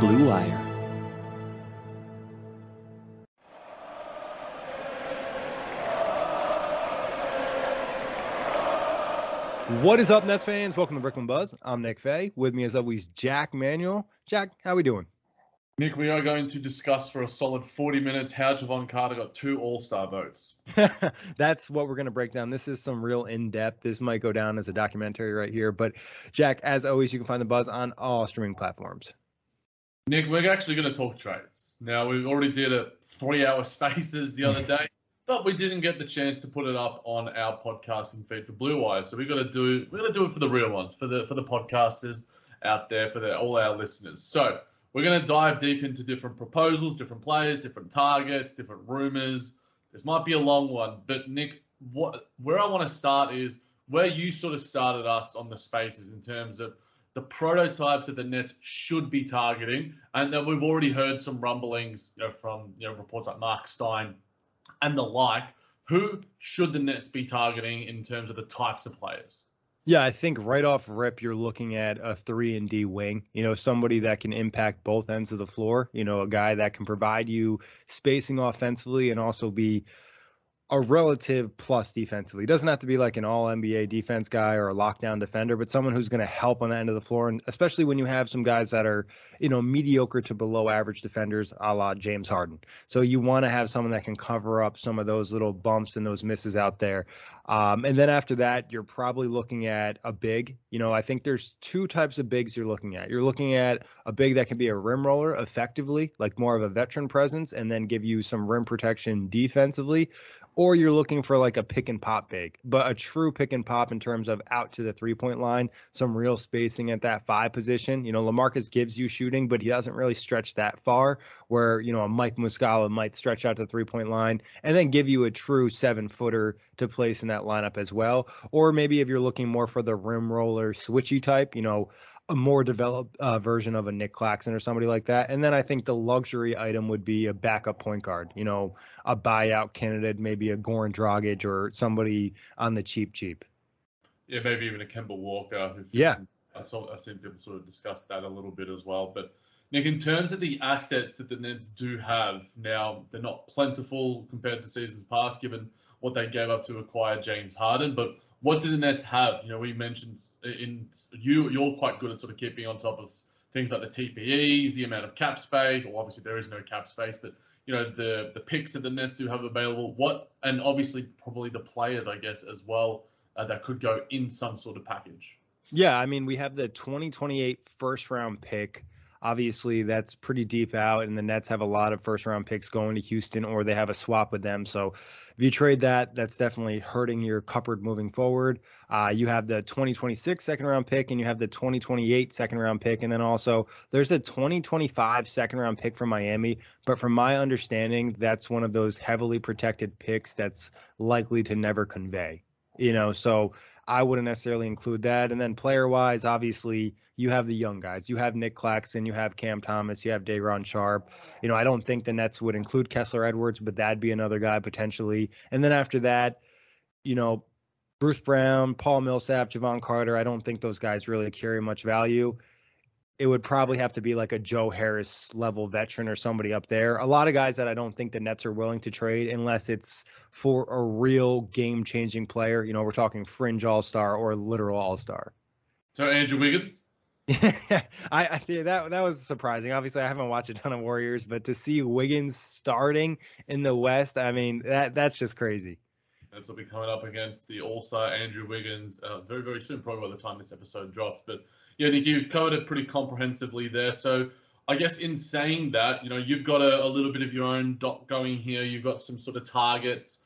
Blue Wire. What is up, Nets fans? Welcome to Brooklyn Buzz. I'm Nick Fay. With me, as always, Jack Manuel. Jack, how are we doing? Nick, we are going to discuss for a solid 40 minutes how Jevon Carter got two All Star votes. That's what we're going to break down. This is some real in depth. This might go down as a documentary right here. But, Jack, as always, you can find the buzz on all streaming platforms. Nick, we're actually going to talk trades. Now, we already did a three hour spaces the other day, but we didn't get the chance to put it up on our podcasting feed for Blue Wire. So we got to do we got to do it for the real ones, for the for the podcasters out there, for the, all our listeners. So we're going to dive deep into different proposals, different players, different targets, different rumors. This might be a long one, but Nick, what where I want to start is where you sort of started us on the spaces in terms of the prototypes that the Nets should be targeting, and then we've already heard some rumblings you know, from you know reports like Mark Stein and the like. Who should the Nets be targeting in terms of the types of players? Yeah, I think right off rip, you're looking at a three and D wing. You know, somebody that can impact both ends of the floor. You know, a guy that can provide you spacing offensively and also be a relative plus defensively. He doesn't have to be like an all NBA defense guy or a lockdown defender, but someone who's going to help on the end of the floor. And especially when you have some guys that are, you know, mediocre to below average defenders, a la James Harden. So you want to have someone that can cover up some of those little bumps and those misses out there. Um, and then after that, you're probably looking at a big. You know, I think there's two types of bigs you're looking at. You're looking at a big that can be a rim roller effectively, like more of a veteran presence, and then give you some rim protection defensively or you're looking for like a pick and pop big, but a true pick and pop in terms of out to the three point line, some real spacing at that five position. You know, Lamarcus gives you shooting, but he doesn't really stretch that far. Where you know a Mike Muscala might stretch out to the three point line and then give you a true seven footer to place in that lineup as well. Or maybe if you're looking more for the rim roller switchy type, you know, a more developed uh, version of a Nick Claxton or somebody like that. And then I think the luxury item would be a backup point guard, you know, a buyout candidate, maybe a Goran Dragic or somebody on the cheap, cheap. Yeah, maybe even a Kemba Walker. yeah. I've, I've seen people sort of discuss that a little bit as well. But Nick, in terms of the assets that the Nets do have now, they're not plentiful compared to seasons past, given what they gave up to acquire James Harden. But what do the Nets have? You know, we mentioned in you you're quite good at sort of keeping on top of things like the TPEs, the amount of cap space. Well, obviously there is no cap space, but you know the the picks that the Nets do have available. What and obviously probably the players, I guess, as well uh, that could go in some sort of package. Yeah, I mean we have the 2028 first round pick. Obviously, that's pretty deep out, and the Nets have a lot of first round picks going to Houston, or they have a swap with them. So if you trade that, that's definitely hurting your cupboard moving forward. Uh, you have the 2026 second round pick, and you have the 2028 second round pick, and then also there's a 2025 second round pick from Miami. But from my understanding, that's one of those heavily protected picks that's likely to never convey. You know, so I wouldn't necessarily include that. And then player wise, obviously you have the young guys. You have Nick Claxton, you have Cam Thomas, you have Day'Ron Sharpe. You know, I don't think the Nets would include Kessler Edwards, but that'd be another guy potentially. And then after that, you know, Bruce Brown, Paul Millsap, Jevon Carter, I don't think those guys really carry much value. It would probably have to be like a Joe Harris level veteran or somebody up there. A lot of guys that I don't think the Nets are willing to trade unless it's for a real game changing player. You know, we're talking fringe all star or literal all star. So Andrew Wiggins? Yeah, I, I yeah, that that was surprising. Obviously, I haven't watched a ton of Warriors, but to see Wiggins starting in the West, I mean that that's just crazy. And so will be coming up against the All Star Andrew Wiggins uh, very very soon, probably by the time this episode drops. But yeah, Nick, you've covered it pretty comprehensively there. So I guess in saying that, you know, you've got a, a little bit of your own dot going here. You've got some sort of targets.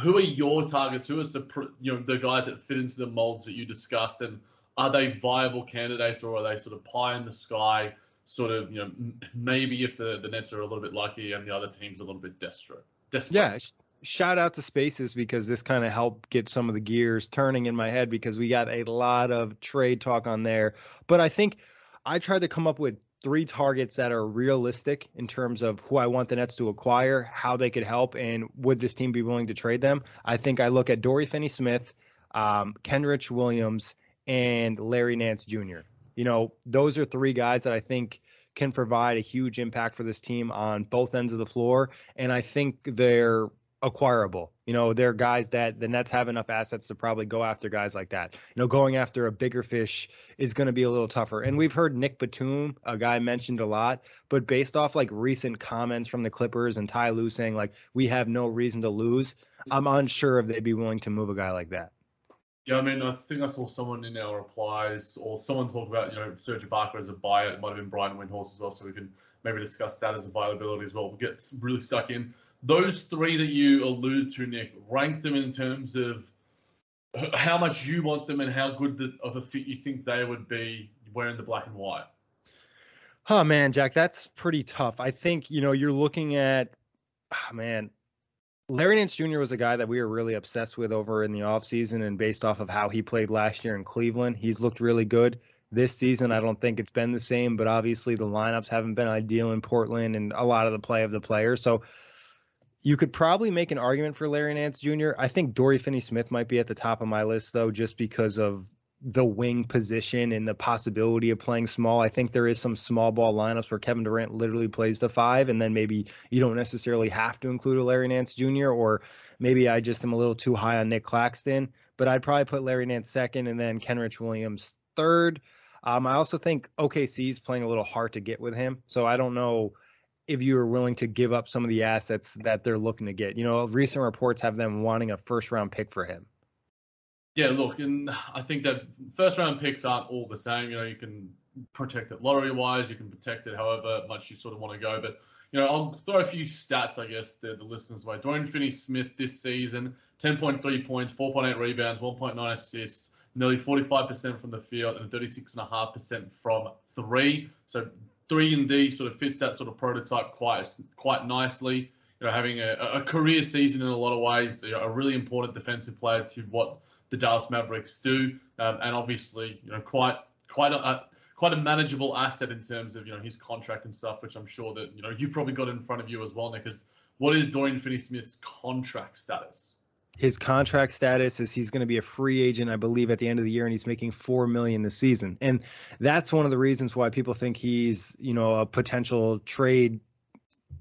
Who are your targets? Who is the you know the guys that fit into the molds that you discussed, and are they viable candidates or are they sort of pie in the sky? Sort of, you know, maybe if the, the Nets are a little bit lucky and the other team's a little bit desperate. desperate. Yeah, shout out to Spaces because this kind of helped get some of the gears turning in my head because we got a lot of trade talk on there. But I think I tried to come up with three targets that are realistic in terms of who I want the Nets to acquire, how they could help, and would this team be willing to trade them. I think I look at Dory Finney Smith, um, Kenrich Williams, and Larry Nance Jr. You know, those are three guys that I think can provide a huge impact for this team on both ends of the floor. And I think they're acquirable. You know, they're guys that the Nets have enough assets to probably go after guys like that. You know, going after a bigger fish is going to be a little tougher. And we've heard Nick Batum, a guy mentioned a lot, but based off like recent comments from the Clippers and Ty Lue saying like we have no reason to lose, I'm unsure if they'd be willing to move a guy like that. Yeah, I mean, I think I saw someone in our replies or someone talk about, you know, Serge Ibaka as a buyer. It might have been Brian Windhorst as well, so we can maybe discuss that as availability as well. We'll get really stuck in. Those three that you allude to, Nick, rank them in terms of how much you want them and how good of a fit you think they would be wearing the black and white. Oh man, Jack, that's pretty tough. I think you know you're looking at, oh, man, Larry Nance Jr. was a guy that we were really obsessed with over in the offseason and based off of how he played last year in Cleveland. He's looked really good. This season, I don't think it's been the same, but obviously the lineups haven't been ideal in Portland and a lot of the play of the players. So you could probably make an argument for Larry Nance Jr. I think Dory Finney Smith might be at the top of my list, though, just because of the wing position and the possibility of playing small. I think there is some small ball lineups where Kevin Durant literally plays the five, and then maybe you don't necessarily have to include a Larry Nance Jr. or maybe I just am a little too high on Nick Claxton. But I'd probably put Larry Nance second, and then Kenrich Williams third. Um, I also think OKC is playing a little hard to get with him, so I don't know if you are willing to give up some of the assets that they're looking to get. You know, recent reports have them wanting a first round pick for him. Yeah, look, and I think that first round picks aren't all the same. You know, you can protect it lottery wise, you can protect it however much you sort of want to go. But, you know, I'll throw a few stats, I guess, the, the listeners' way. Dorian Finney Smith this season 10.3 points, 4.8 rebounds, 1.9 assists, nearly 45% from the field, and 36.5% from three. So, 3 and D sort of fits that sort of prototype quite quite nicely. You know, having a, a career season in a lot of ways, a really important defensive player to what the Dallas Mavericks do, um, and obviously, you know, quite quite a, quite a manageable asset in terms of you know his contract and stuff, which I'm sure that you know you probably got in front of you as well, Nick. Is what is Dorian Finney-Smith's contract status? His contract status is he's going to be a free agent, I believe, at the end of the year, and he's making four million this season, and that's one of the reasons why people think he's you know a potential trade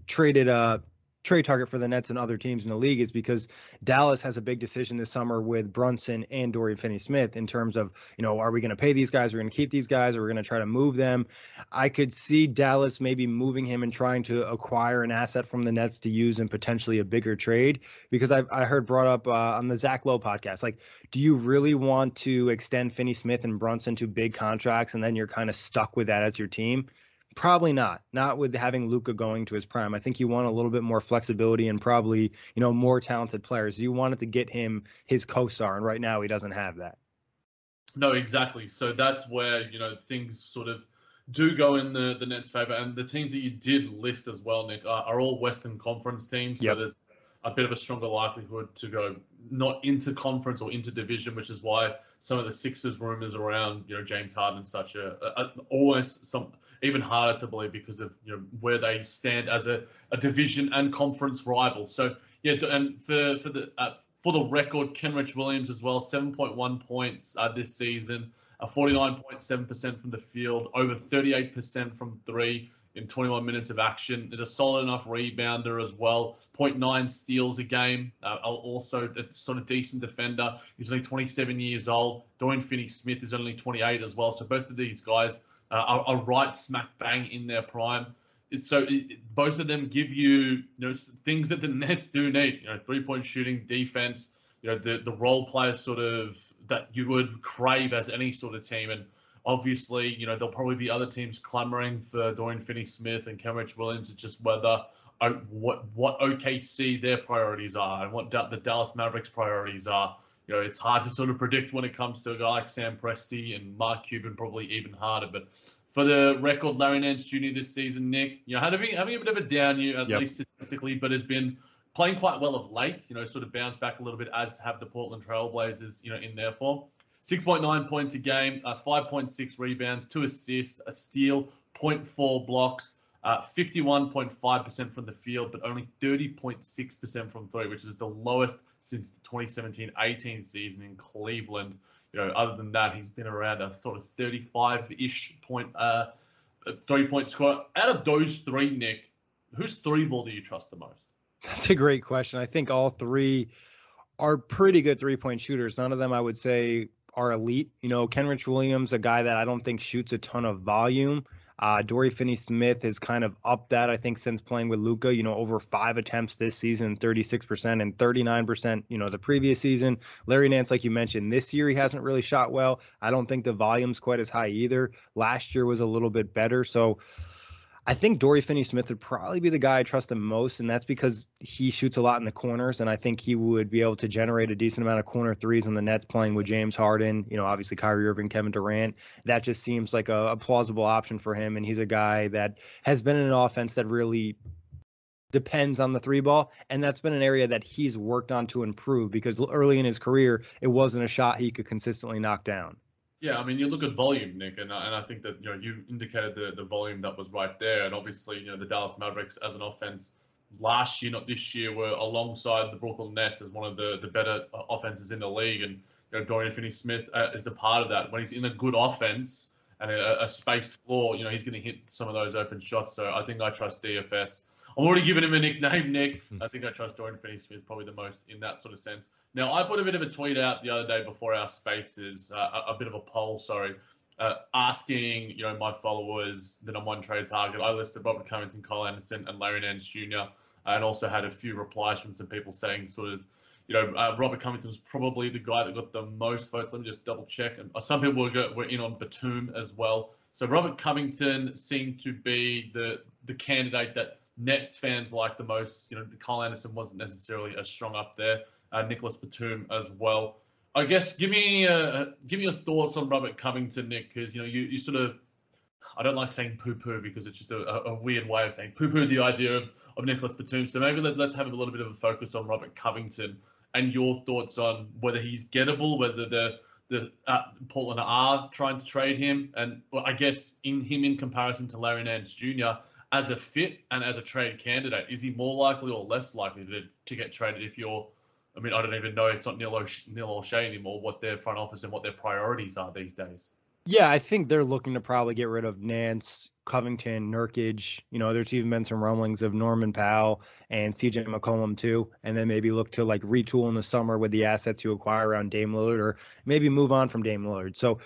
traded uh trade target for the Nets and other teams in the league is because Dallas has a big decision this summer with Brunson and Dorian Finney-Smith in terms of, you know, are we going to pay these guys? Are we going to keep these guys? Or we're going to try to move them? I could see Dallas maybe moving him and trying to acquire an asset from the Nets to use in potentially a bigger trade because I, I heard brought up uh, on the Zach Lowe podcast, like, do you really want to extend Finney-Smith and Brunson to big contracts and then you're kind of stuck with that as your team? Probably not. Not with having Luka going to his prime. I think you want a little bit more flexibility and probably, you know, more talented players. You wanted to get him his co-star, and right now he doesn't have that. No, exactly. So that's where you know things sort of do go in the the Nets' favor, and the teams that you did list as well, Nick, are, are all Western Conference teams. So yep. there's a bit of a stronger likelihood to go not into conference or into division, which is why some of the Sixers rumors around you know James Harden and such a, a almost some even harder to believe because of you know where they stand as a, a division and conference rival. So yeah, and for for the uh, for the record, Kenrich Williams as well, 7.1 points uh, this season, a 49.7% from the field, over 38% from three. in 21 minutes of action. Is a solid enough rebounder as well. 0.9 steals a game. Uh, also a sort of decent defender. He's only 27 years old. Dorian Finney-Smith is only 28 as well. So both of these guys uh, are, are, right smack bang in their prime. So it, both of them give you, you know, things that the Nets do need. You know, three-point shooting, defense. You know, the the role players sort of that you would crave as any sort of team. And obviously, you know, there'll probably be other teams clamoring for Dorian Finney-Smith and Kenrich Williams. It's just whether uh, what what OKC their priorities are and what the Dallas Mavericks priorities are. You know, it's hard to sort of predict when it comes to a guy like Sam Presti and Mark Cuban, probably even harder. But for the record, Larry Nance Jr. this season, Nick, you know, having having a bit of a down year at yep. least statistically, but has been playing quite well of late. You know, sort of bounced back a little bit as have the Portland Trailblazers. You know, in their form. 6.9 points a game, uh, 5.6 rebounds, two assists, a steal, 0.4 blocks, uh, 51.5% from the field, but only 30.6% from three, which is the lowest since the 2017-18 season in Cleveland. You know, other than that, he's been around a sort of 35-ish point, uh, three-point score. Out of those three, Nick, whose three ball do you trust the most? That's a great question. I think all three are pretty good three-point shooters. None of them, I would say, are elite. You know, Kenrich Williams, a guy that I don't think shoots a ton of volume. Uh, Dory Finney Smith has kind of upped that, I think, since playing with Luka, You know, over five attempts this season, 36% and 39%, you know, the previous season. Larry Nance, like you mentioned, this year he hasn't really shot well. I don't think the volume's quite as high either. Last year was a little bit better. So, I think Dory Finney Smith would probably be the guy I trust the most, and that's because he shoots a lot in the corners, and I think he would be able to generate a decent amount of corner threes on the Nets playing with James Harden, you know, obviously Kyrie Irving, Kevin Durant. That just seems like a, a plausible option for him, and he's a guy that has been in an offense that really depends on the three ball and that's been an area that he's worked on to improve because early in his career it wasn't a shot he could consistently knock down yeah, I mean, you look at volume, Nick, and, and I think that you know you indicated the, the volume that was right there, and obviously you know the Dallas Mavericks as an offense last year, not this year, were alongside the Brooklyn Nets as one of the the better uh, offenses in the league, and you know Dorian Finney-Smith uh, is a part of that. When he's in a good offense and a, a spaced floor, you know he's going to hit some of those open shots. So I think I trust DFS I've already given him a nickname, Nick. Hmm. I think I trust Dorian Finney-Smith probably the most in that sort of sense. Now, I put a bit of a tweet out the other day before our spaces, uh, a, a, bit of a poll, sorry, uh, asking you know my followers that I'm one trade target. I listed Robert Covington, Kyle Anderson, and Larry Nance Jr. and also had a few replies from some people saying sort of you know, uh, Robert Covington was probably the guy that got the most votes. Let me just double check. And uh, some people were, were in on Batum as well. So Robert Covington seemed to be the the candidate that Nets fans like the most. You know, Kyle Anderson wasn't necessarily as strong up there. Uh, Nicholas Batum as well. I guess give me uh, give me your thoughts on Robert Covington, Nick, because you know you, you sort of I don't like saying poo poo because it's just a, a, weird way of saying poo poo the idea of, of Nicholas Batum. So maybe let, us have a little bit of a focus on Robert Covington and your thoughts on whether he's gettable, whether the the uh, Portland are trying to trade him, and well, I guess in him in comparison to Larry Nance Jr as a fit and as a trade candidate, is he more likely or less likely to, to get traded if you're? I mean, I don't even know. It's not Neil, O'Shea, Neil Olshey anymore. What their front office and what their priorities are these days. Yeah, I think they're looking to probably get rid of Nance, Covington, Nurkic. You know, there's even been some rumblings of Norman Powell and CJ McCollum too, and then maybe look to like retool in the summer with the assets you acquire around Dame Lillard, or maybe move on from Dame Lillard. So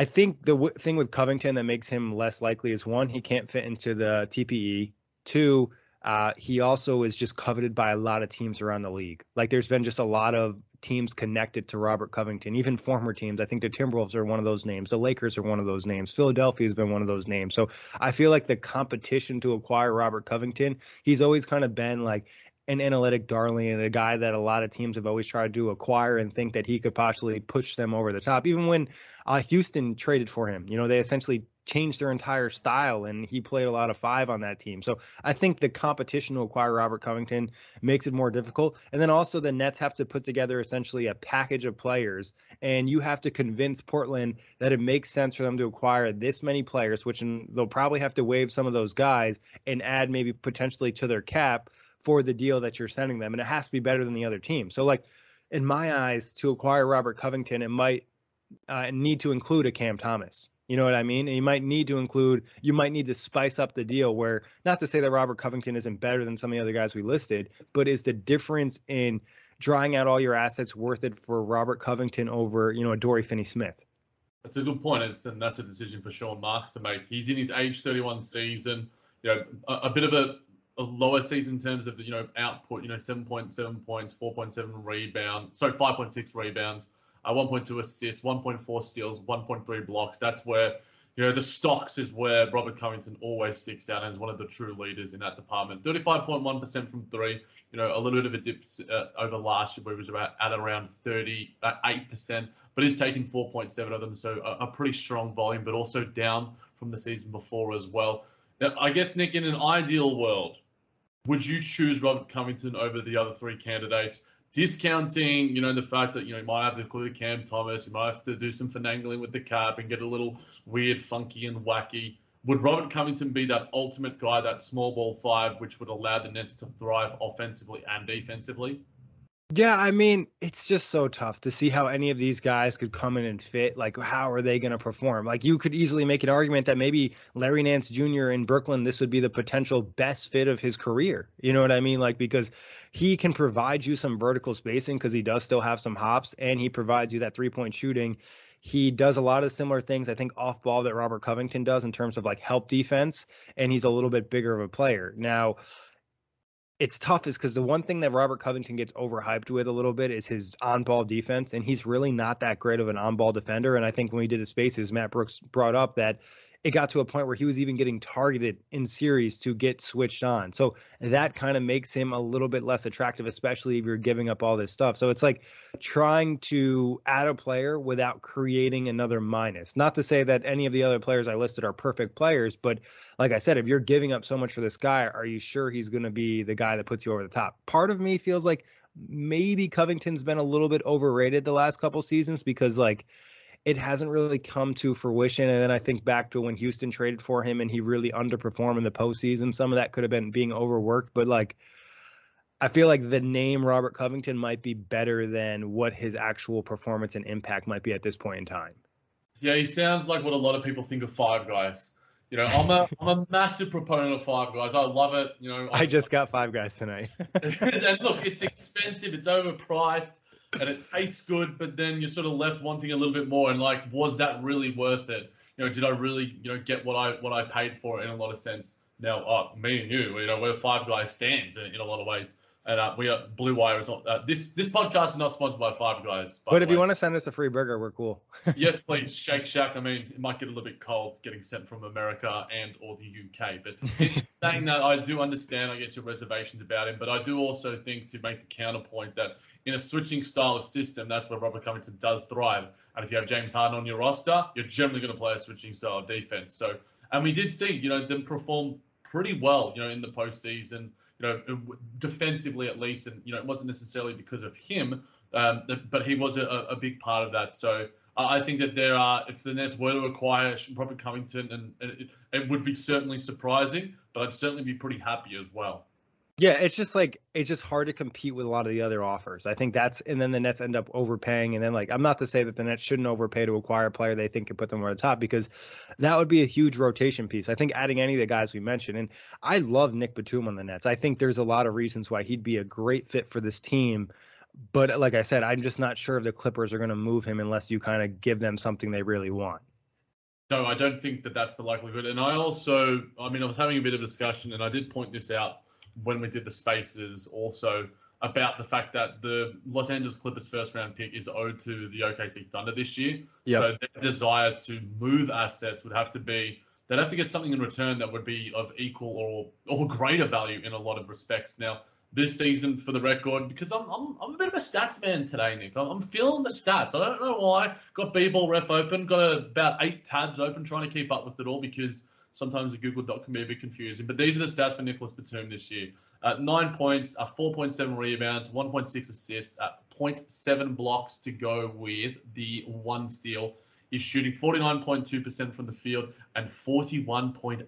I think the w- thing with Covington that makes him less likely is one, he can't fit into the TPE. Two, uh, he also is just coveted by a lot of teams around the league. Like there's been just a lot of teams connected to Robert Covington, even former teams. I think the Timberwolves are one of those names. The Lakers are one of those names. Philadelphia has been one of those names. So I feel like the competition to acquire Robert Covington, he's always kind of been like an analytic darling and a guy that a lot of teams have always tried to acquire and think that he could possibly push them over the top. Even when uh, Houston traded for him, you know, they essentially changed their entire style and he played a lot of five on that team. So I think the competition to acquire Robert Covington makes it more difficult. And then also the Nets have to put together essentially a package of players and you have to convince Portland that it makes sense for them to acquire this many players, which they'll probably have to waive some of those guys and add maybe potentially to their cap for the deal that you're sending them, and it has to be better than the other team. So, like in my eyes, to acquire Robert Covington, it might uh, need to include a Cam Thomas. You know what I mean? And you might need to include, you might need to spice up the deal where, not to say that Robert Covington isn't better than some of the other guys we listed, but is the difference in drawing out all your assets worth it for Robert Covington over, you know, a Dory Finney Smith? That's a good point, it's, and that's a decision for Sean Marks to make. He's in his age 31 season, you know, a, a bit of a, a, lower season in terms of you know output. You know, 7.7 points, 4.7 rebounds, so 5.6 rebounds, uh, 1.2 assists, 1.4 steals, 1.3 blocks. That's where you know the stocks is where Robert Covington always sticks out and is one of the true leaders in that department. 35.1% from three. You know, a little bit of a dip uh, over last year where he was about at around 38%, but he's taken 4.7 of them, so a, a pretty strong volume, but also down from the season before as well. I guess Nick, in an ideal world, would you choose Robert Covington over the other three candidates? Discounting, you know, the fact that you know you might have to include Cam Thomas, you might have to do some finagling with the cap and get a little weird, funky, and wacky. Would Robert Covington be that ultimate guy, that small ball five, which would allow the Nets to thrive offensively and defensively? Yeah, I mean, it's just so tough to see how any of these guys could come in and fit. Like, how are they going to perform? Like, you could easily make an argument that maybe Larry Nance Jr. in Brooklyn, this would be the potential best fit of his career. You know what I mean? Like, because he can provide you some vertical spacing because he does still have some hops and he provides you that three point shooting. He does a lot of similar things, I think, off ball that Robert Covington does in terms of like help defense, and he's a little bit bigger of a player. Now, it's tough is because the one thing that Robert Covington gets overhyped with a little bit is his on ball defense, and he's really not that great of an on ball defender. And I think when we did the spaces, Matt Brooks brought up that it got to a point where he was even getting targeted in series to get switched on. So that kind of makes him a little bit less attractive, especially if you're giving up all this stuff. So it's like trying to add a player without creating another minus. Not to say that any of the other players I listed are perfect players, but like I said, if you're giving up so much for this guy, are you sure he's going to be the guy that puts you over the top? Part of me feels like maybe Covington's been a little bit overrated the last couple seasons because like it hasn't really come to fruition. And then I think back to when Houston traded for him and he really underperformed in the postseason. Some of that could have been being overworked, but like I feel like the name Robert Covington might be better than what his actual performance and impact might be at this point in time. Yeah, he sounds like what a lot of people think of Five Guys. You know, I'm a I'm a massive proponent of Five Guys. I love it. You know, I, I just got Five Guys tonight. and look, it's expensive. It's overpriced and it tastes good, but then you're sort of left wanting a little bit more. And like, was that really worth it? You know, did I really, you know, get what I what I paid for in a lot of sense? Now, uh, me and you, you know, we're five guys stands in, in a lot of ways. And uh, we are Blue Wire is not. Uh, this this podcast is not sponsored by Five Guys. But if way. you want to send us a free burger, we're cool. yes, please. Shake Shack. I mean, it might get a little bit cold getting sent from America and or the UK. But saying that, I do understand. I guess your reservations about him, but I do also think to make the counterpoint that in a switching style of system, that's where Robert Covington does thrive. And if you have James Harden on your roster, you're generally going to play a switching style of defense. So, and we did see, you know, them perform pretty well, you know, in the postseason you know, defensively at least, and you know, it wasn't necessarily because of him, um, but he was a, a, big part of that. So I think that there are, if the Nets were to acquire Robert Covington, and, and it, it, would be certainly surprising, but I'd certainly be pretty happy as well. Yeah, it's just like it's just hard to compete with a lot of the other offers. I think that's and then the Nets end up overpaying and then like I'm not to say that the Nets shouldn't overpay to acquire a player they think could put them over the top because that would be a huge rotation piece. I think adding any of the guys we mentioned and I love Nick Batum on the Nets. I think there's a lot of reasons why he'd be a great fit for this team. But like I said, I'm just not sure if the Clippers are going to move him unless you kind of give them something they really want. No, I don't think that that's the likelihood. And I also, I mean, I was having a bit of a discussion and I did point this out when we did the spaces also about the fact that the Los Angeles Clippers first round pick is owed to the OKC Thunder this year. Yep. So their desire to move assets would have to be they'd have to get something in return that would be of equal or or greater value in a lot of respects. Now, this season, for the record, because I'm I'm, I'm a bit of a stats man today, Nick. I'm, I'm feeling the stats. I don't know why. Got B-ball ref open, got a, about eight tabs open, trying to keep up with it all because Sometimes the Google Doc can be a bit confusing, but these are the stats for Nicholas Batum this year. Uh, nine points, uh, 4.7 rebounds, 1.6 assists, uh, 0.7 blocks to go with the one steal. He's shooting 49.2% from the field and 41.8%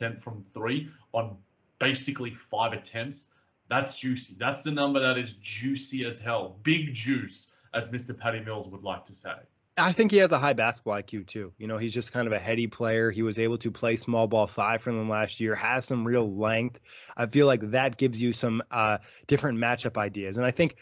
yep. from three on basically five attempts. That's juicy. That's the number that is juicy as hell. Big juice, as Mr. Patty Mills would like to say. I think he has a high basketball IQ too. You know, he's just kind of a heady player. He was able to play small ball five for them last year, has some real length. I feel like that gives you some uh, different matchup ideas. And I think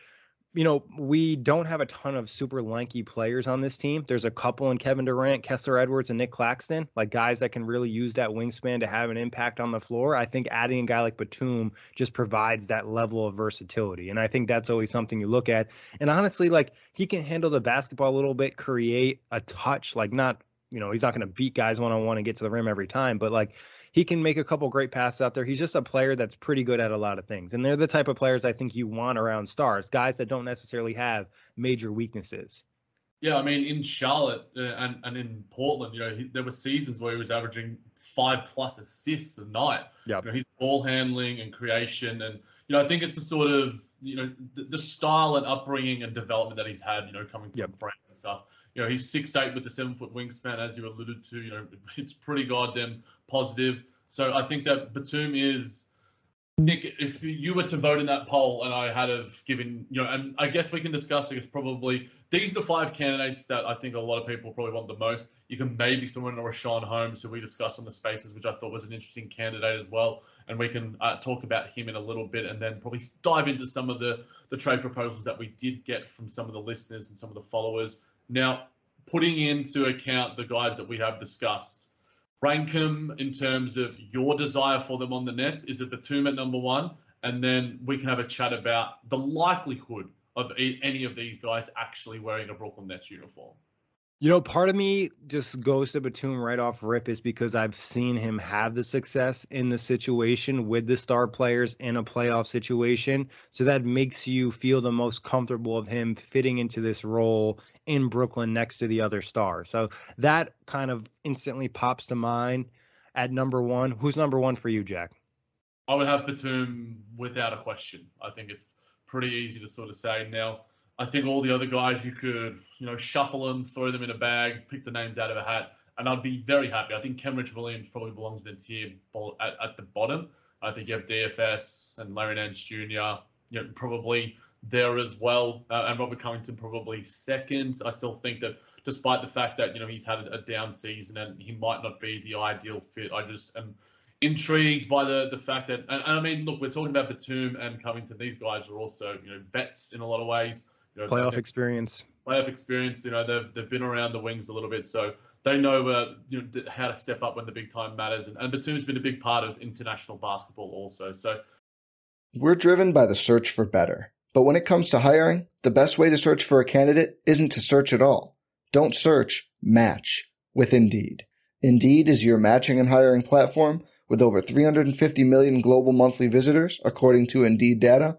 you know, we don't have a ton of super lanky players on this team. There's a couple in Kevin Durant, Kessler Edwards, and Nick Claxton, like guys that can really use that wingspan to have an impact on the floor. I think adding a guy like Batum just provides that level of versatility. And I think that's always something you look at. And honestly, like he can handle the basketball a little bit, create a touch, like not, you know, he's not going to beat guys one on one and get to the rim every time, but like he can make a couple great passes out there. He's just a player that's pretty good at a lot of things. And they're the type of players I think you want around stars, guys that don't necessarily have major weaknesses. Yeah, I mean, in Charlotte uh, and, and in Portland, you know, he, there were seasons where he was averaging five plus assists a night. Yeah, you know, his ball handling and creation, and you know, I think it's the sort of you know the, the style and upbringing and development that he's had, you know, coming from yep. friends and stuff. You know, he's six eight with the seven foot wingspan, as you alluded to. You know, it's pretty goddamn positive. So I think that Batum is Nick. If you were to vote in that poll, and I had of given, you know, and I guess we can discuss it. It's probably these are the five candidates that I think a lot of people probably want the most. You can maybe throw in a Richaun Holmes, who we discussed on the Spaces, which I thought was an interesting candidate as well. And we can uh, talk about him in a little bit, and then probably dive into some of the the trade proposals that we did get from some of the listeners and some of the followers. Now, putting into account the guys that we have discussed, rank them in terms of your desire for them on the Nets. Is it the two at number one? And then we can have a chat about the likelihood of any of these guys actually wearing a Brooklyn Nets uniform. You know, part of me just goes to Batum right off rip is because I've seen him have the success in the situation with the star players in a playoff situation. So that makes you feel the most comfortable of him fitting into this role in Brooklyn next to the other star. So that kind of instantly pops to mind at number one. Who's number one for you, Jack? I would have Batum without a question. I think it's pretty easy to sort of say now I think all the other guys you could, you know, shuffle them, throw them in a bag, pick the names out of a hat, and I'd be very happy. I think Kenrich Williams probably belongs in the tier at, at the bottom. I think you have DFS and Larry Nance Jr. You know, probably there as well, uh, and Robert Covington probably second. I still think that despite the fact that you know he's had a, down season and he might not be the ideal fit, I just am intrigued by the the fact that, and, and I mean, look, we're talking about Batum and Covington. These guys are also you know vets in a lot of ways you know, playoff experience. Playoff experience. You know, they've they've been around the wings a little bit, so they know uh, you know how to step up when the big time matters. And, and Batum's been a big part of international basketball also. So we're driven by the search for better, but when it comes to hiring, the best way to search for a candidate isn't to search at all. Don't search. Match with Indeed. Indeed is your matching and hiring platform with over 350 million global monthly visitors, according to Indeed data,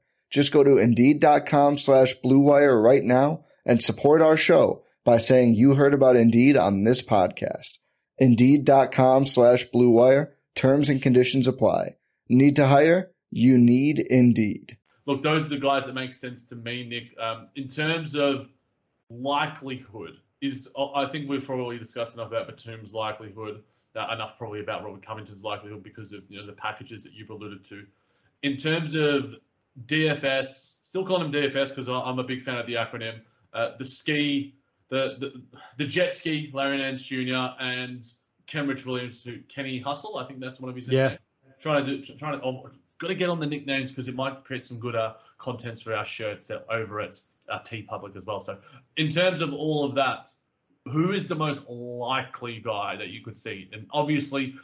Just go to Indeed.com slash BlueWire right now and support our show by saying you heard about Indeed on this podcast. Indeed.com slash BlueWire. Terms and conditions apply. Need to hire? You need Indeed. Look, those are the guys that make sense to me, Nick. Um, in terms of likelihood, is I think we've probably discussed enough about Batum's likelihood uh, enough probably about Robert Covington's likelihood because of you know the packages that you've alluded to. In terms of DFS, still calling him DFS because I'm a big fan of the acronym. Uh, the ski, the, the the jet ski, Larry Nance Jr. and Kenrich Williams, who Kenny Hustle, I think that's one of his yeah. Trying to do, trying to, oh, got to get on the nicknames because it might create some good uh, contents for our shirts over at our Public as well. So in terms of all of that, who is the most likely guy that you could see? And obviously,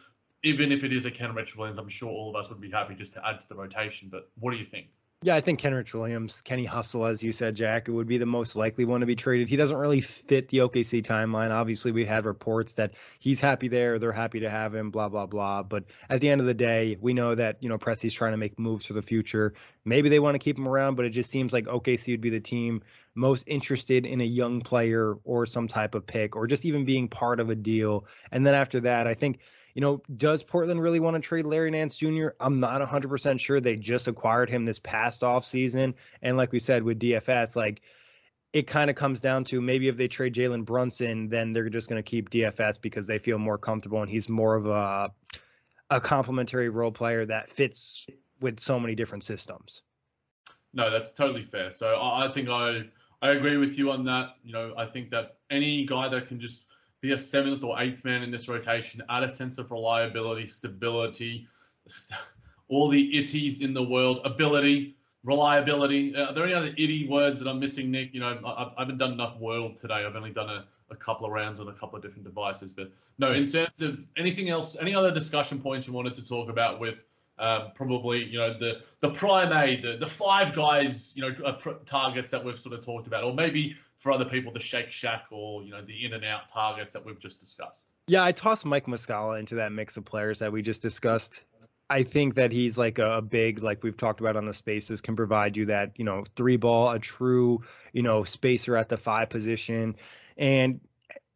even if it is a Ken Kenrich Williams, I'm sure all of us would be happy just to add to the rotation. But what do you think? Yeah, I think Kenrich Williams, Kenny Hustle, as you said, Jack, would be the most likely one to be traded. He doesn't really fit the OKC timeline. Obviously, we had reports that he's happy there, they're happy to have him, blah blah blah. But at the end of the day, we know that you know Presti's trying to make moves for the future. Maybe they want to keep him around, but it just seems like OKC would be the team most interested in a young player or some type of pick, or just even being part of a deal. And then after that, I think you know, does Portland really want to trade Larry Nance Jr.? I'm not 100% sure. They just acquired him this past off season, and like we said with DFS, like it kind of comes down to maybe if they trade Jalen Brunson, then they're just going to keep DFS because they feel more comfortable and he's more of a a complementary role player that fits with so many different systems. No, that's totally fair. So I think I I agree with you on that. You know, I think that any guy that can just be a seventh or eighth man in this rotation, add a sense of reliability, stability, all the itties in the world, ability, reliability. Uh, are there any other itty words that I'm missing, Nick? You know, I, I haven't done enough Wordle today. I've only done a, a couple of rounds on a couple of different devices. But no, in terms of anything else, any other discussion points you wanted to talk about with um, probably, you know, the the prime A, the, the five guys, you know, uh, targets that we've sort of talked about, or maybe for other people the Shake Shack or you know the in and out targets that we've just discussed. Yeah, I tossed Mike Muscala into that mix of players that we just discussed. I think that he's like a, a, big, like we've talked about on the spaces, can provide you that, you know, three ball, a true, you know, spacer at the five position. And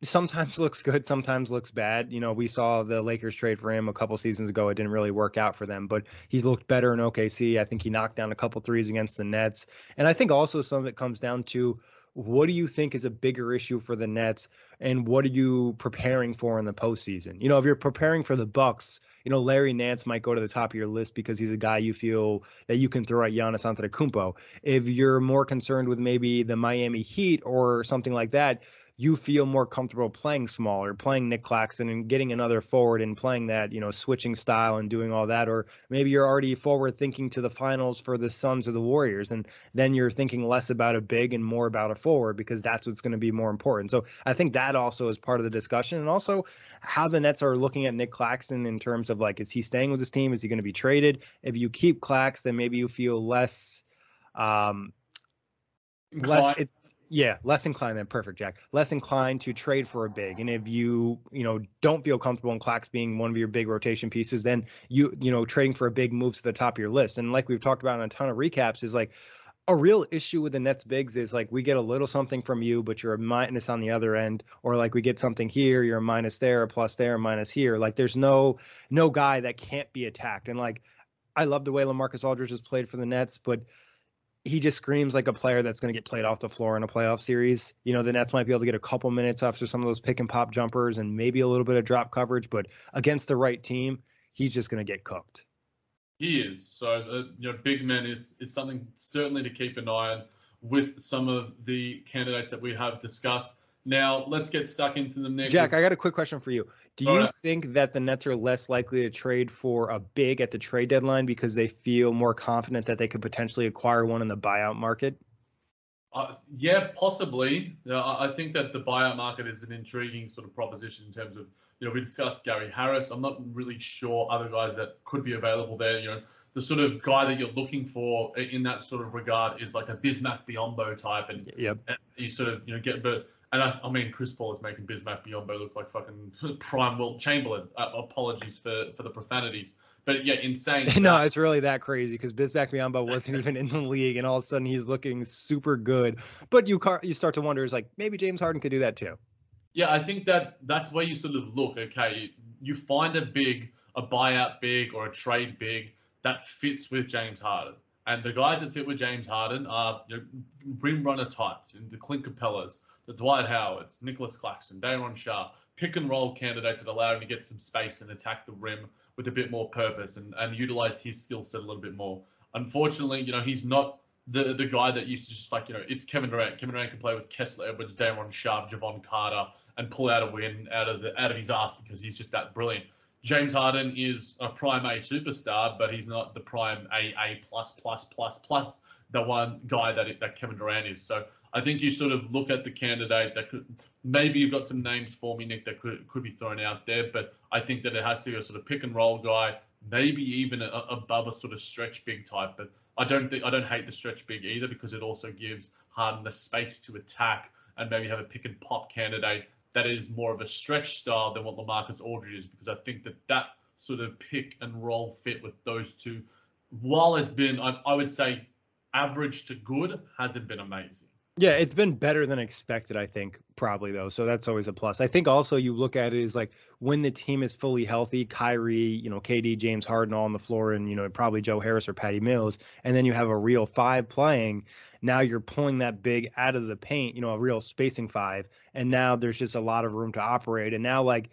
sometimes looks good, sometimes looks bad. You know, we saw the Lakers trade for him a couple seasons ago. It didn't really work out for them, but he's looked better in OKC. I think he knocked down a couple threes against the Nets. And I think also some of it comes down to what do you think is a bigger issue for the Nets, and what are you preparing for in the postseason? You know, if you're preparing for the Bucks, you know Larry Nance might go to the top of your list because he's a guy you feel that you can throw at Giannis Antetokounmpo. If you're more concerned with maybe the Miami Heat or something like that, you feel more comfortable playing smaller, playing Nick Claxton and getting another forward and playing that, you know, switching style and doing all that. Or maybe you're already forward thinking to the finals for the Suns or the Warriors. And then you're thinking less about a big and more about a forward because that's what's going to be more important. So I think that also is part of the discussion. And also how the Nets are looking at Nick Claxton in terms of like, is he staying with his team? Is he going to be traded? If you keep Clax, then maybe you feel less um less it, yeah, less inclined than perfect, Jack. Less inclined to trade for a big. And if you, you know, don't feel comfortable in Clax being one of your big rotation pieces, then you, you know, trading for a big moves to the top of your list. And like we've talked about in a ton of recaps, is like a real issue with the Nets bigs is like we get a little something from you, but you're a minus on the other end, or like we get something here, you're a minus there, a plus there, a minus here. Like there's no no guy that can't be attacked. And like I love the way LaMarcus Aldridge has played for the Nets, but he just screams like a player that's going to get played off the floor in a playoff series. You know, the Nets might be able to get a couple minutes after some of those pick and pop jumpers and maybe a little bit of drop coverage, but against the right team, he's just going to get cooked. He is. So, uh, you know, big men is is something certainly to keep an eye on with some of the candidates that we have discussed. Now, let's get stuck into the next. Jack, I got a quick question for you. Do you think that the Nets are less likely to trade for a big at the trade deadline because they feel more confident that they could potentially acquire one in the buyout market? Uh, yeah, possibly. Uh, I think that the buyout market is an intriguing sort of proposition in terms of, you know, we discussed Gary Harris. I'm not really sure other guys that could be available there. You know, the sort of guy that you're looking for in that sort of regard is like a Bismack Biyombo type, and, yep. and you sort of you know get but and I, I, mean, Chris Paul is making Bismack Biyombo look like fucking prime Wilt Chamberlain. Uh, apologies for, for the profanities. But yeah, insane. no, it's really that crazy because Bismack Biyombo wasn't even in the league, and all of a sudden he's looking super good. But you car- you start to wonder, is like maybe James Harden could do that too. Yeah, I think that that's where you sort of look. Okay, you find a big, a buyout big, or a trade big that fits with James Harden. And the guys that fit with James Harden are you know, rim runner types, the Clint Capellas, the Dwight Howards, Nicholas Claxton, Day'Ron Sharpe, pick and roll candidates that allow him to get some space and attack the rim with a bit more purpose and, and utilize his skill set a little bit more. Unfortunately, you know, he's not the the guy that used to just like, you know, it's Kevin Durant. Kevin Durant can play with Kessler Edwards, Day'Ron Sharpe, Jevon Carter, and pull out a win out of the out of his ass because he's just that brilliant. James Harden is a prime A superstar, but he's not the prime A A plus plus plus plus the one guy that that Kevin Durant is. So I think you sort of look at the candidate that could maybe you've got some names for me, Nick, that could could be thrown out there, but I think that it has to be a sort of pick and roll guy, maybe even a, above a sort of stretch big type. But I don't think I don't hate the stretch big either because it also gives Harden the space to attack and maybe have a pick and pop candidate that is more of a stretch style than what Lamarcus Aldridge is because I think that that sort of pick and roll fit with those two, while has been I, I would say average to good, hasn't been amazing. Yeah, it's been better than expected, I think, probably though. So that's always a plus. I think also you look at it as like when the team is fully healthy, Kyrie, you know, KD, James Harden all on the floor, and you know, probably Joe Harris or Patty Mills, and then you have a real five playing. Now you're pulling that big out of the paint, you know, a real spacing five, and now there's just a lot of room to operate. And now like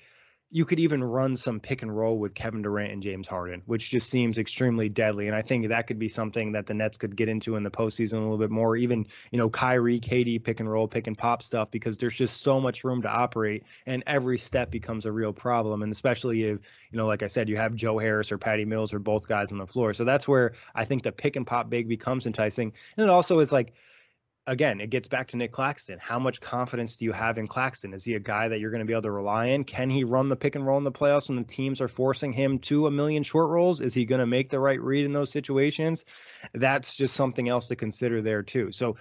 you could even run some pick and roll with Kevin Durant and James Harden, which just seems extremely deadly. And I think that could be something that the Nets could get into in the postseason a little bit more. Even, you know, Kyrie, KD pick and roll, pick and pop stuff, because there's just so much room to operate and every step becomes a real problem. And especially if, you know, like I said, you have Joe Harris or Patty Mills or both guys on the floor. So that's where I think the pick and pop big becomes enticing. And it also is like, again, it gets back to Nick Claxton. How much confidence do you have in Claxton? Is he a guy that you're going to be able to rely on? Can he run the pick and roll in the playoffs when the teams are forcing him to a million short rolls? Is he going to make the right read in those situations? That's just something else to consider there too. So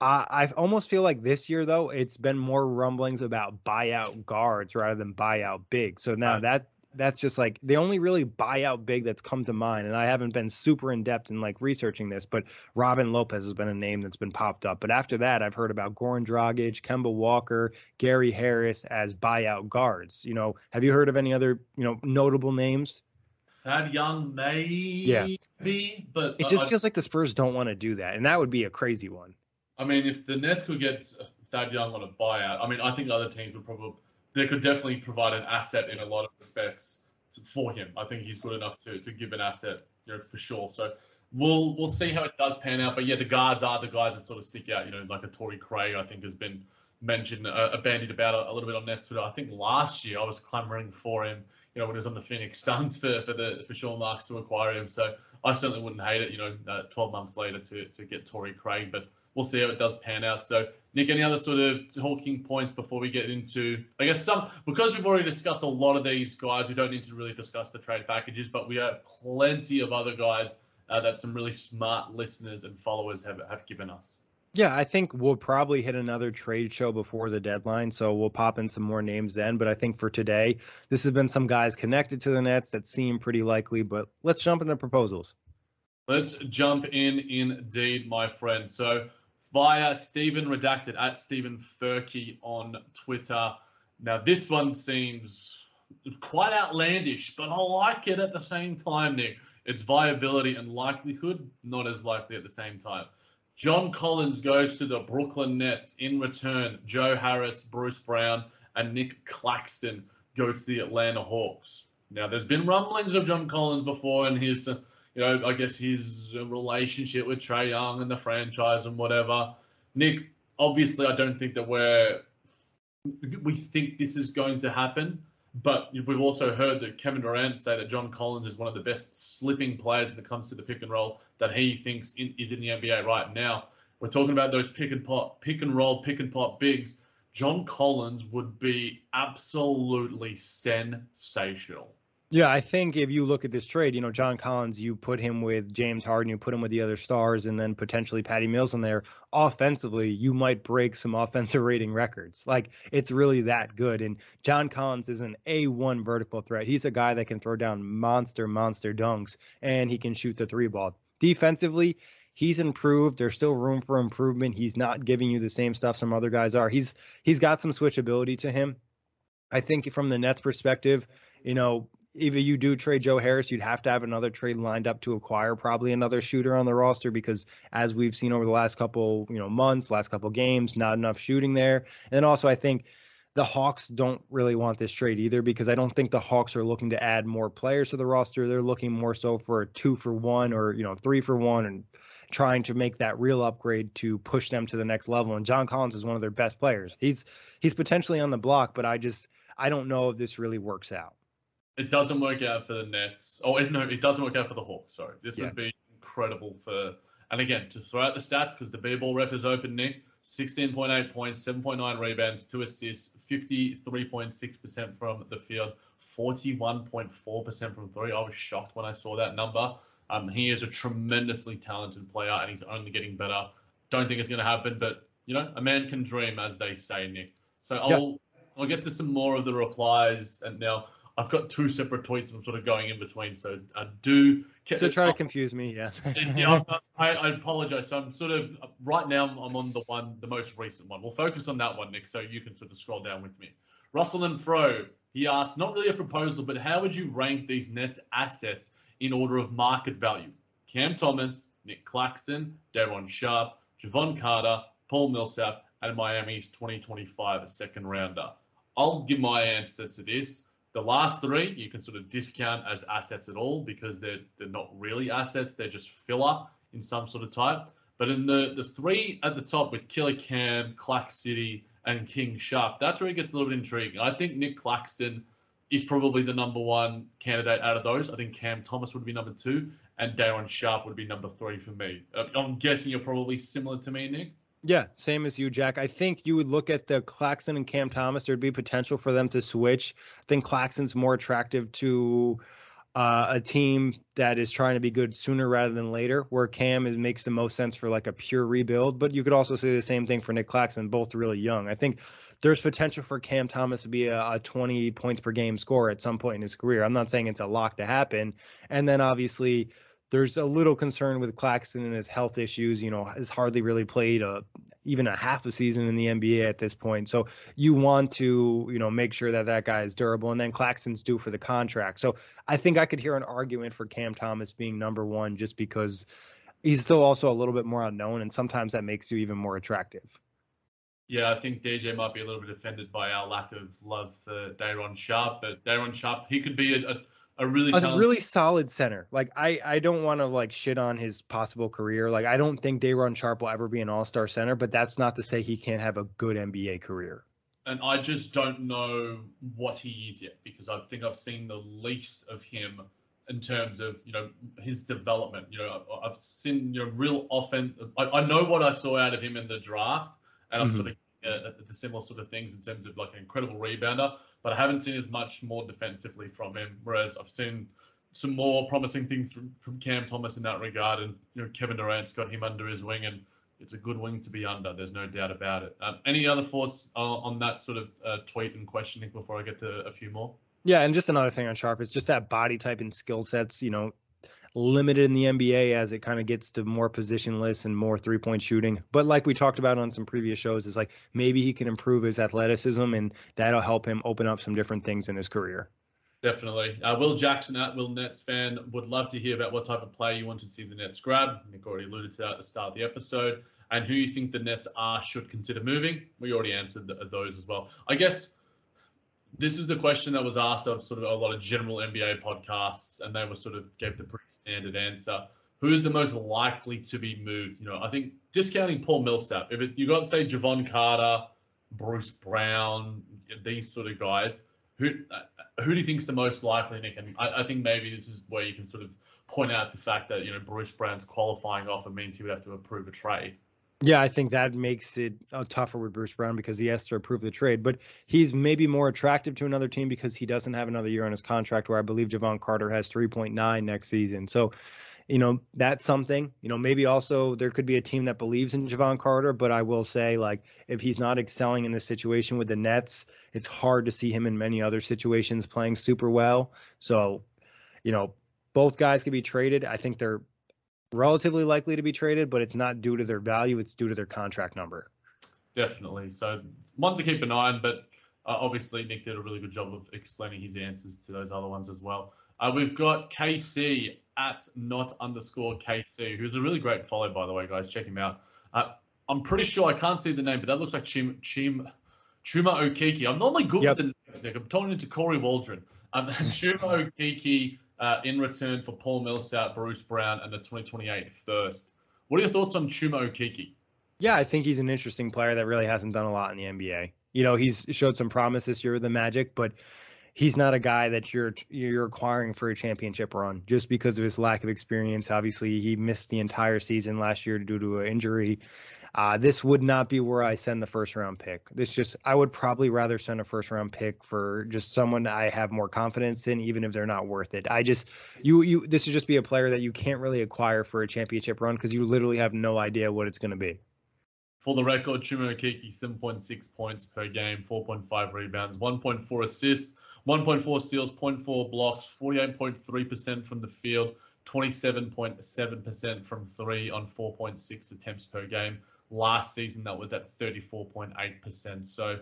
I, I almost feel like this year though it's been more rumblings about buyout guards rather than buyout big. So now that that's just like the only really buyout big that's come to mind. And I haven't been super in depth in like researching this, but Robin Lopez has been a name that's been popped up. But after that, I've heard about Goran Dragic, Kemba Walker, Gary Harris as buyout guards. You know, have you heard of any other you know notable names? Thad Young, maybe, yeah. but it just I, feels like the Spurs don't want to do that, and that would be a crazy one. I mean, if the Nets could get Thad Young on a buyout, I mean, I think other teams would probably they could definitely provide an asset in a lot of respects for him. I think he's good enough to, to give an asset, you know, for sure. So we'll we'll see how it does pan out. But yeah, the guards are the guys that sort of stick out. You know, like a Torrey Craig, I think has been mentioned, uh, bandied about a, a, little bit on Nets Twitter. I think last year I was clamoring for him. You know, when he was on the Phoenix Suns for for the for Sean Marks to acquire him. So I certainly wouldn't hate it. You know, uh, 12 months later to to get Torrey Craig, but we'll see how it does pan out. So, Nick, any other sort of talking points before we get into, I guess, some, because we've already discussed a lot of these guys, we don't need to really discuss the trade packages, but we have plenty of other guys uh, that some really smart listeners and followers have, have given us. Yeah, I think we'll probably hit another trade show before the deadline, so we'll pop in some more names then. But I think for today, this has been some guys connected to the Nets that seem pretty likely. But let's jump into proposals. Let's jump in, indeed, my friend. So via Stephen Redacted at Stephen Furkey on Twitter. Now, this one seems quite outlandish, but I like it at the same time, Nick. Its viability and likelihood, not as likely at the same time. John Collins goes to the Brooklyn Nets. In return, Joe Harris, Bruce Brown, and Nick Claxton go to the Atlanta Hawks. Now, there's been rumblings of John Collins before and his you know, I guess his relationship with Trae Young and the franchise and whatever. Nick, obviously, I don't think that we're we think this is going to happen, but we've also heard that Kevin Durant say that John Collins is one of the best slipping players when it comes to the pick and roll that he thinks in, is in the NBA right now. We're talking about those pick and pop, pick and roll, pick and pop bigs. John Collins would be absolutely sensational. Yeah, I think if you look at this trade, you know, John Collins, you put him with James Harden, you put him with the other stars, and then potentially Patty Mills in there. Offensively, you might break some offensive rating records. Like it's really that good. And John Collins is an A1 vertical threat. He's a guy that can throw down monster, monster dunks, and he can shoot the three ball. Defensively, he's improved. There's still room for improvement. He's not giving you the same stuff some other guys are. He's he's got some switchability to him. I think from the Nets perspective, you know, if you do trade Joe Harris, you'd have to have another trade lined up to acquire probably another shooter on the roster because as we've seen over the last couple, you know, months, last couple games, not enough shooting there. And then also I think the Hawks don't really want this trade either because I don't think the Hawks are looking to add more players to the roster. They're looking more so for a two for one or, you know, three for one and trying to make that real upgrade to push them to the next level. And John Collins is one of their best players. He's he's potentially on the block, but I just I don't know if this really works out it doesn't work out for the Nets. Oh no, it doesn't work out for the Hawks. Sorry, this yeah. would be incredible for. And again, to throw out the stats because the B-ball ref is open, Nick. 16.8 points, 7.9 rebounds, two assists, 53.6% from the field, 41.4% from three. I was shocked when I saw that number. Um, he is a tremendously talented player, and he's only getting better. Don't think it's going to happen, but you know, a man can dream, as they say, Nick. So I'll yeah. I'll get to some more of the replies, and now I've got two separate tweets I'm sort of going in between. So I do. So try to confuse me, yeah. yeah I, I, apologize. So I'm sort of right now. I'm on the one, the most recent one. We'll focus on that one, Nick, so you can sort of scroll down with me. Russell and Fro. He asked, not really a proposal, but how would you rank these Nets assets in order of market value? Cam Thomas, Nick Claxton, Day'Ron Sharpe, Jevon Carter, Paul Millsap, and Miami's 2025 a second rounder. I'll give my answer to this. The last three you can sort of discount as assets at all because they're they're not really assets; they're just filler in some sort of type. But in the the three at the top with Killer Cam, Clack City, and King Sharp, that's where it gets a little bit intriguing. I think Nick Claxton is probably the number one candidate out of those. I think Cam Thomas would be number two, and Day'Ron Sharpe would be number three for me. Uh, I'm guessing you're probably similar to me, Nick. Yeah, same as you, Jack. I think you would look at the Claxton and Cam Thomas. There'd be potential for them to switch. I think Claxton's more attractive to uh, a team that is trying to be good sooner rather than later, where Cam is, makes the most sense for like a pure rebuild. But you could also say the same thing for Nick Claxton, both really young. I think there's potential for Cam Thomas to be a, a 20 points per game scorer at some point in his career. I'm not saying it's a lock to happen. And then obviously there's a little concern with Claxton and his health issues. You know, has hardly really played a even a half a season in the NBA at this point. So you want to, you know, make sure that that guy is durable. And then Claxton's due for the contract. So I think I could hear an argument for Cam Thomas being number one just because he's still also a little bit more unknown, and sometimes that makes you even more attractive. Yeah, I think DJ might be a little bit offended by our lack of love for Day'Ron Sharpe, but Day'Ron Sharpe, he could be a, a a really a talented... really solid center. Like I I don't want to like shit on his possible career. Like I don't think Day'Ron Sharpe will ever be an All-Star center, but that's not to say he can't have a good NBA career. And I just don't know what he is yet because I think I've seen the least of him in terms of you know his development. You know I've seen you know real offense. I, I know what I saw out of him in the draft, and I'm mm-hmm. sort of uh, the similar sort of things in terms of like an incredible rebounder but I haven't seen as much more defensively from him. Whereas I've seen some more promising things from, from Cam Thomas in that regard, and you know Kevin Durant's got him under his wing, and it's a good wing to be under. There's no doubt about it. Um, any other thoughts uh, on that sort of uh, tweet and questioning before I get to a few more? Yeah, and just another thing on Sharpe is just that body type and skill sets. You know, limited in the NBA as it kind of gets to more positionless and more three point shooting. But like we talked about on some previous shows, is like maybe he can improve his athleticism and that'll help him open up some different things in his career. Definitely. Uh, Will Jackson at Will Nets fan would love to hear about what type of player you want to see the Nets grab. Nick already alluded to that at the start of the episode. And who you think the Nets are should consider moving. We already answered those as well. I guess this is the question that was asked of sort of a lot of general NBA podcasts, and they were sort of gave the standard answer. Who is the most likely to be moved? You know, I think discounting Paul Millsap. If it, you got say Jevon Carter, Bruce Brown, these sort of guys, who uh, who do you think is the most likely, Nick? And I, I think maybe this is where you can sort of point out the fact that you know Bruce Brown's qualifying offer means he would have to approve a trade. Yeah, I think that makes it uh, tougher with Bruce Brown because he has to approve the trade. But he's maybe more attractive to another team because he doesn't have another year on his contract. Where I believe Jevon Carter has 3.9 next season. So, you know, that's something. You know, maybe also there could be a team that believes in Jevon Carter. But I will say, like, if he's not excelling in this situation with the Nets, it's hard to see him in many other situations playing super well. So, you know, both guys could be traded. I think they're relatively likely to be traded, but it's not due to their value; it's due to their contract number. Definitely. So one to keep an eye on, but uh, obviously Nick did a really good job of explaining his answers to those other ones as well. Uh, we've got KC at not underscore KC, who's a really great follow, by the way, guys. Check him out. Uh, I'm pretty sure I can't see the name, but that looks like Chim Chim Chuma Okeke. I'm normally good yep. with the names, Nick. I'm turning into Corey Waldron. Um, Chuma Okeke uh, in return for Paul Millsap, Bruce Brown, and the 2028 first. What are your thoughts on Chuma Okeke? Yeah, I think he's an interesting player that really hasn't done a lot in the NBA. You know, he's showed some promise this year with the Magic, but he's not a guy that you're you're acquiring for a championship run just because of his lack of experience. Obviously, he missed the entire season last year due to an injury. Uh, this would not be where I send the first round pick. This just I would probably rather send a first round pick for just someone I have more confidence in, even if they're not worth it. I just you you this would just be a player that you can't really acquire for a championship run because you literally have no idea what it's going to be. For the record, Chuma Okeke, 7.6 points per game, 4.5 rebounds, 1.4 assists, 1.4 steals, 0.4 blocks, 48.3% from the field, 27.7% from three on 4.6 attempts per game. Last season, that was at 34.8%. So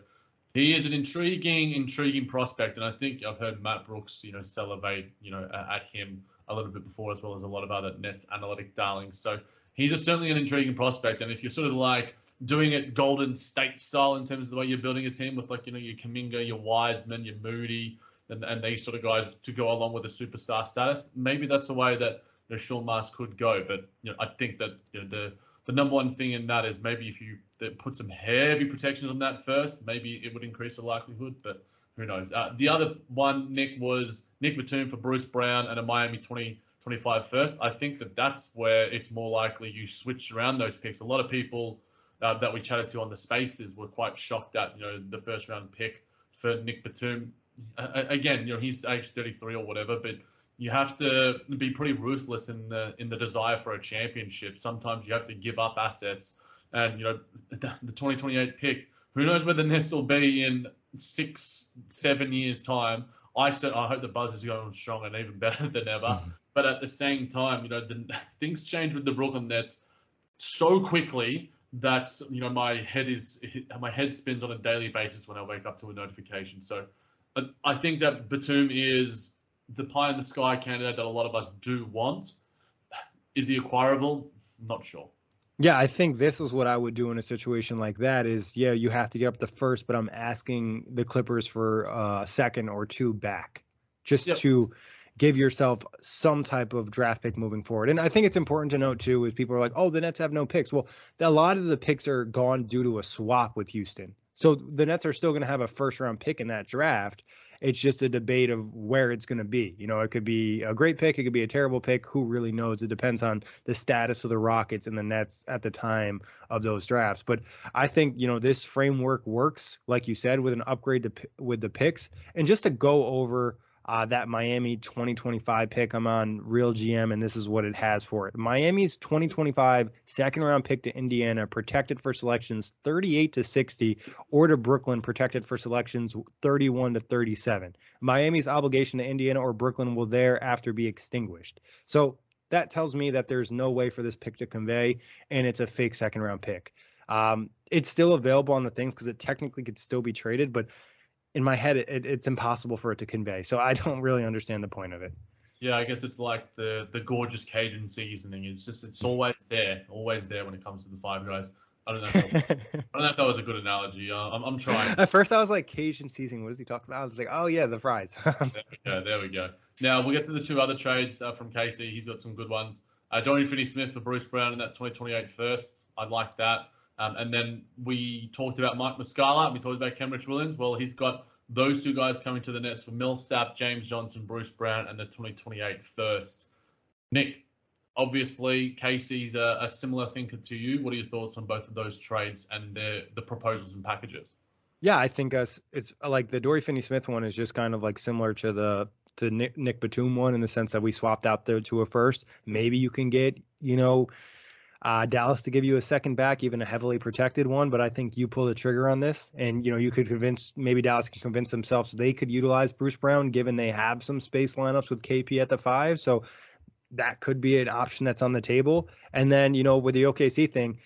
he is an intriguing, intriguing prospect, and I think I've heard Matt Brooks, you know, salivate, you know, at him a little bit before, as well as a lot of other Nets analytic darlings. So he's a, certainly an intriguing prospect, and if you're sort of like doing it Golden State style in terms of the way you're building a team with like you know your Kuminga, your Wiseman, your Moody, and, and these sort of guys to go along with a superstar status, maybe that's the way that you know, Sean Marks could go. But you know, I think that you know, the the number one thing in that is maybe if you put some heavy protections on that first, maybe it would increase the likelihood. But who knows? Uh, the other one, Nick, was Nick Batum for Bruce Brown and a Miami 2025 first. I think that that's where it's more likely you switch around those picks. A lot of people uh, that we chatted to on the spaces were quite shocked at you know the first round pick for Nick Batum. Uh, again, you know he's age 33 or whatever, but you have to be pretty ruthless in the in the desire for a championship. Sometimes you have to give up assets, and you know the 2028 pick. Who knows where the Nets will be in six, seven years time? I said I hope the buzz is going strong and even better than ever. Mm-hmm. But at the same time, you know, the, things change with the Brooklyn Nets so quickly that you know my head is my head spins on a daily basis when I wake up to a notification. So I think that Batum is the pie in the sky candidate that a lot of us do want. Is he acquirable? Not sure. Yeah, I think this is what I would do in a situation like that is yeah, you have to get up the first, but I'm asking the Clippers for a second or two back just yep. to give yourself some type of draft pick moving forward. And I think it's important to note too is people are like, "Oh, the Nets have no picks." Well, a lot of the picks are gone due to a swap with Houston. So the Nets are still going to have a first round pick in that draft. It's just a debate of where it's going to be. You know, it could be a great pick, it could be a terrible pick. Who really knows? It depends on the status of the Rockets and the Nets at the time of those drafts. But I think you know this framework works, like you said, with an upgrade to, with the picks, and just to go over uh, that Miami 2025 pick. I'm on Real GM, and this is what it has for it. Miami's 2025 second round pick to Indiana, protected for selections 38 to 60, or to Brooklyn, protected for selections 31 to 37. Miami's obligation to Indiana or Brooklyn will thereafter be extinguished. So that tells me that there's no way for this pick to convey, and it's a fake second round pick. Um, it's still available on the things because it technically could still be traded, but in my head, it, it's impossible for it to convey. So I don't really understand the point of it. Yeah, I guess it's like the the gorgeous Cajun seasoning. It's just it's always there, always there when it comes to the five guys. I don't know. If that, I don't know if that was a good analogy. Uh, I'm, I'm trying. At first, I was like Cajun seasoning. What is he talking about? I was like, oh yeah, the fries. there we go. There we go. Now we'll get to the two other trades uh, from Casey. He's got some good ones. Uh, Dorian Finney-Smith for Bruce Brown in that 2028 first. I'd like that. Um, and then we talked about Mike Muscala and we talked about Kenrich Williams. Well, he's got those two guys coming to the Nets for Millsap, James Johnson, Bruce Brown, and the 2028 first. Nick, obviously, Casey's a, a, similar thinker to you. What are your thoughts on both of those trades and the, the proposals and packages? Yeah, I think us it's like the Dory Finney Smith one is just kind of like similar to the to Nick, Nick Batum one in the sense that we swapped out there to a first. Maybe you can get, you know, uh, Dallas to give you a second back, even a heavily protected one. But I think you pull the trigger on this, and you know you could convince maybe Dallas can convince themselves they could utilize Bruce Brown, given they have some space lineups with KP at the five. So that could be an option that's on the table. And then you know with the OKC thing.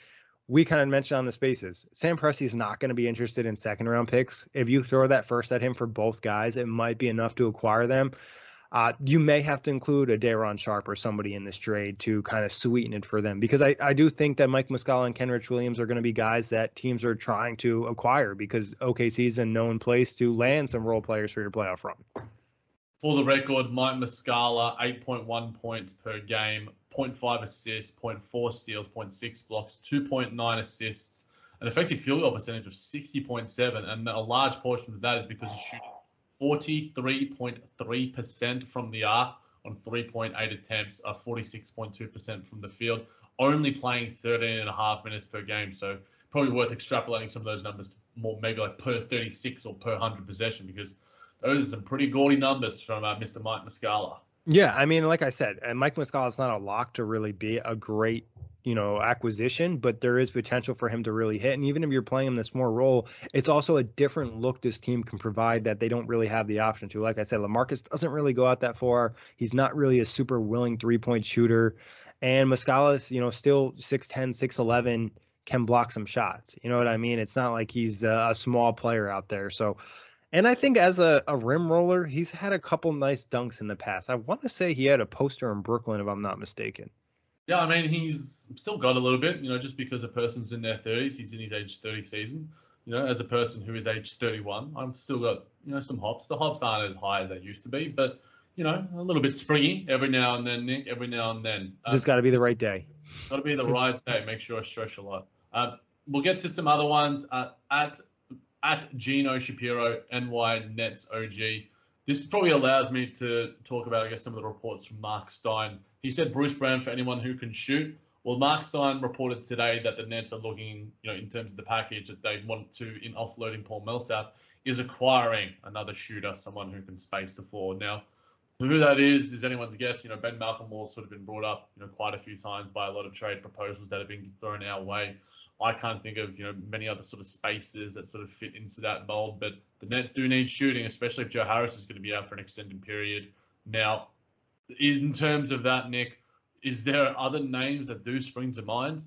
We kind of mentioned on the spaces. Sam Presti is not going to be interested in second round picks. If you throw that first at him for both guys, it might be enough to acquire them. Uh, you may have to include a Day'Ron Sharpe or somebody in this trade to kind of sweeten it for them because I, I do think that Mike Muscala and Kenrich Williams are going to be guys that teams are trying to acquire because OKC is a known place to land some role players for your playoff run. For the record, Mike Muscala, 8.1 points per game, 0.5 assists, 0.4 steals, 0.6 blocks, 2.9 assists, an effective field goal percentage of 60.7, and a large portion of that is because he's shooting 43.3% from the arc on 3.8 attempts, uh, 46.2% from the field. only playing 13 and a half minutes per game. So probably worth extrapolating some of those numbers to more maybe like per 36 or per 100 possession because those are some pretty gaudy numbers from uh, Mr. Mike Muscala. Yeah, I mean, like I said, and Mike Muscala is not a lock to really be a great you know acquisition but there is potential for him to really hit and even if you're playing him this more role it's also a different look this team can provide that they don't really have the option to like i said lamarcus doesn't really go out that far he's not really a super willing three point shooter and Muscala's, you know, still 6'10, 6'11, can block some shots. You know what I mean? It's not like he's a, a small player out there. So, and I think as a, a rim roller, he's had a couple nice dunks in the past. I want to say he had a poster in Brooklyn, if I'm not mistaken. Yeah, I mean, he's still got a little bit, you know, just because a person's in their 30s, he's in his age 30 season. You know, as a person who is age 31, I've still got, you know, some hops. The hops aren't as high as they used to be, but you know, a little bit springy every now and then, Nick. Every now and then. Uh, Just got to be the right day. Got to be the right day. Make sure I stretch a lot. Uh, we'll get to some other ones uh, at at Gino Shapiro NY Nets OG. This probably allows me to talk about, I guess, some of the reports from Mark Stein. He said Bruce Brown for anyone who can shoot. Well, Mark Stein reported today that the Nets are looking, you know, in terms of the package that they want to in offloading Paul Millsap, is acquiring another shooter, someone who can space the floor. Now, who that is is anyone's guess. You know, Ben McLemore's sort of been brought up, you know, quite a few times by a lot of trade proposals that have been thrown our way. I can't think of, you know, many other sort of spaces that sort of fit into that mold. But the Nets do need shooting, especially if Joe Harris is going to be out for an extended period. Now, in terms of that, Nick, is there other names that do spring to mind?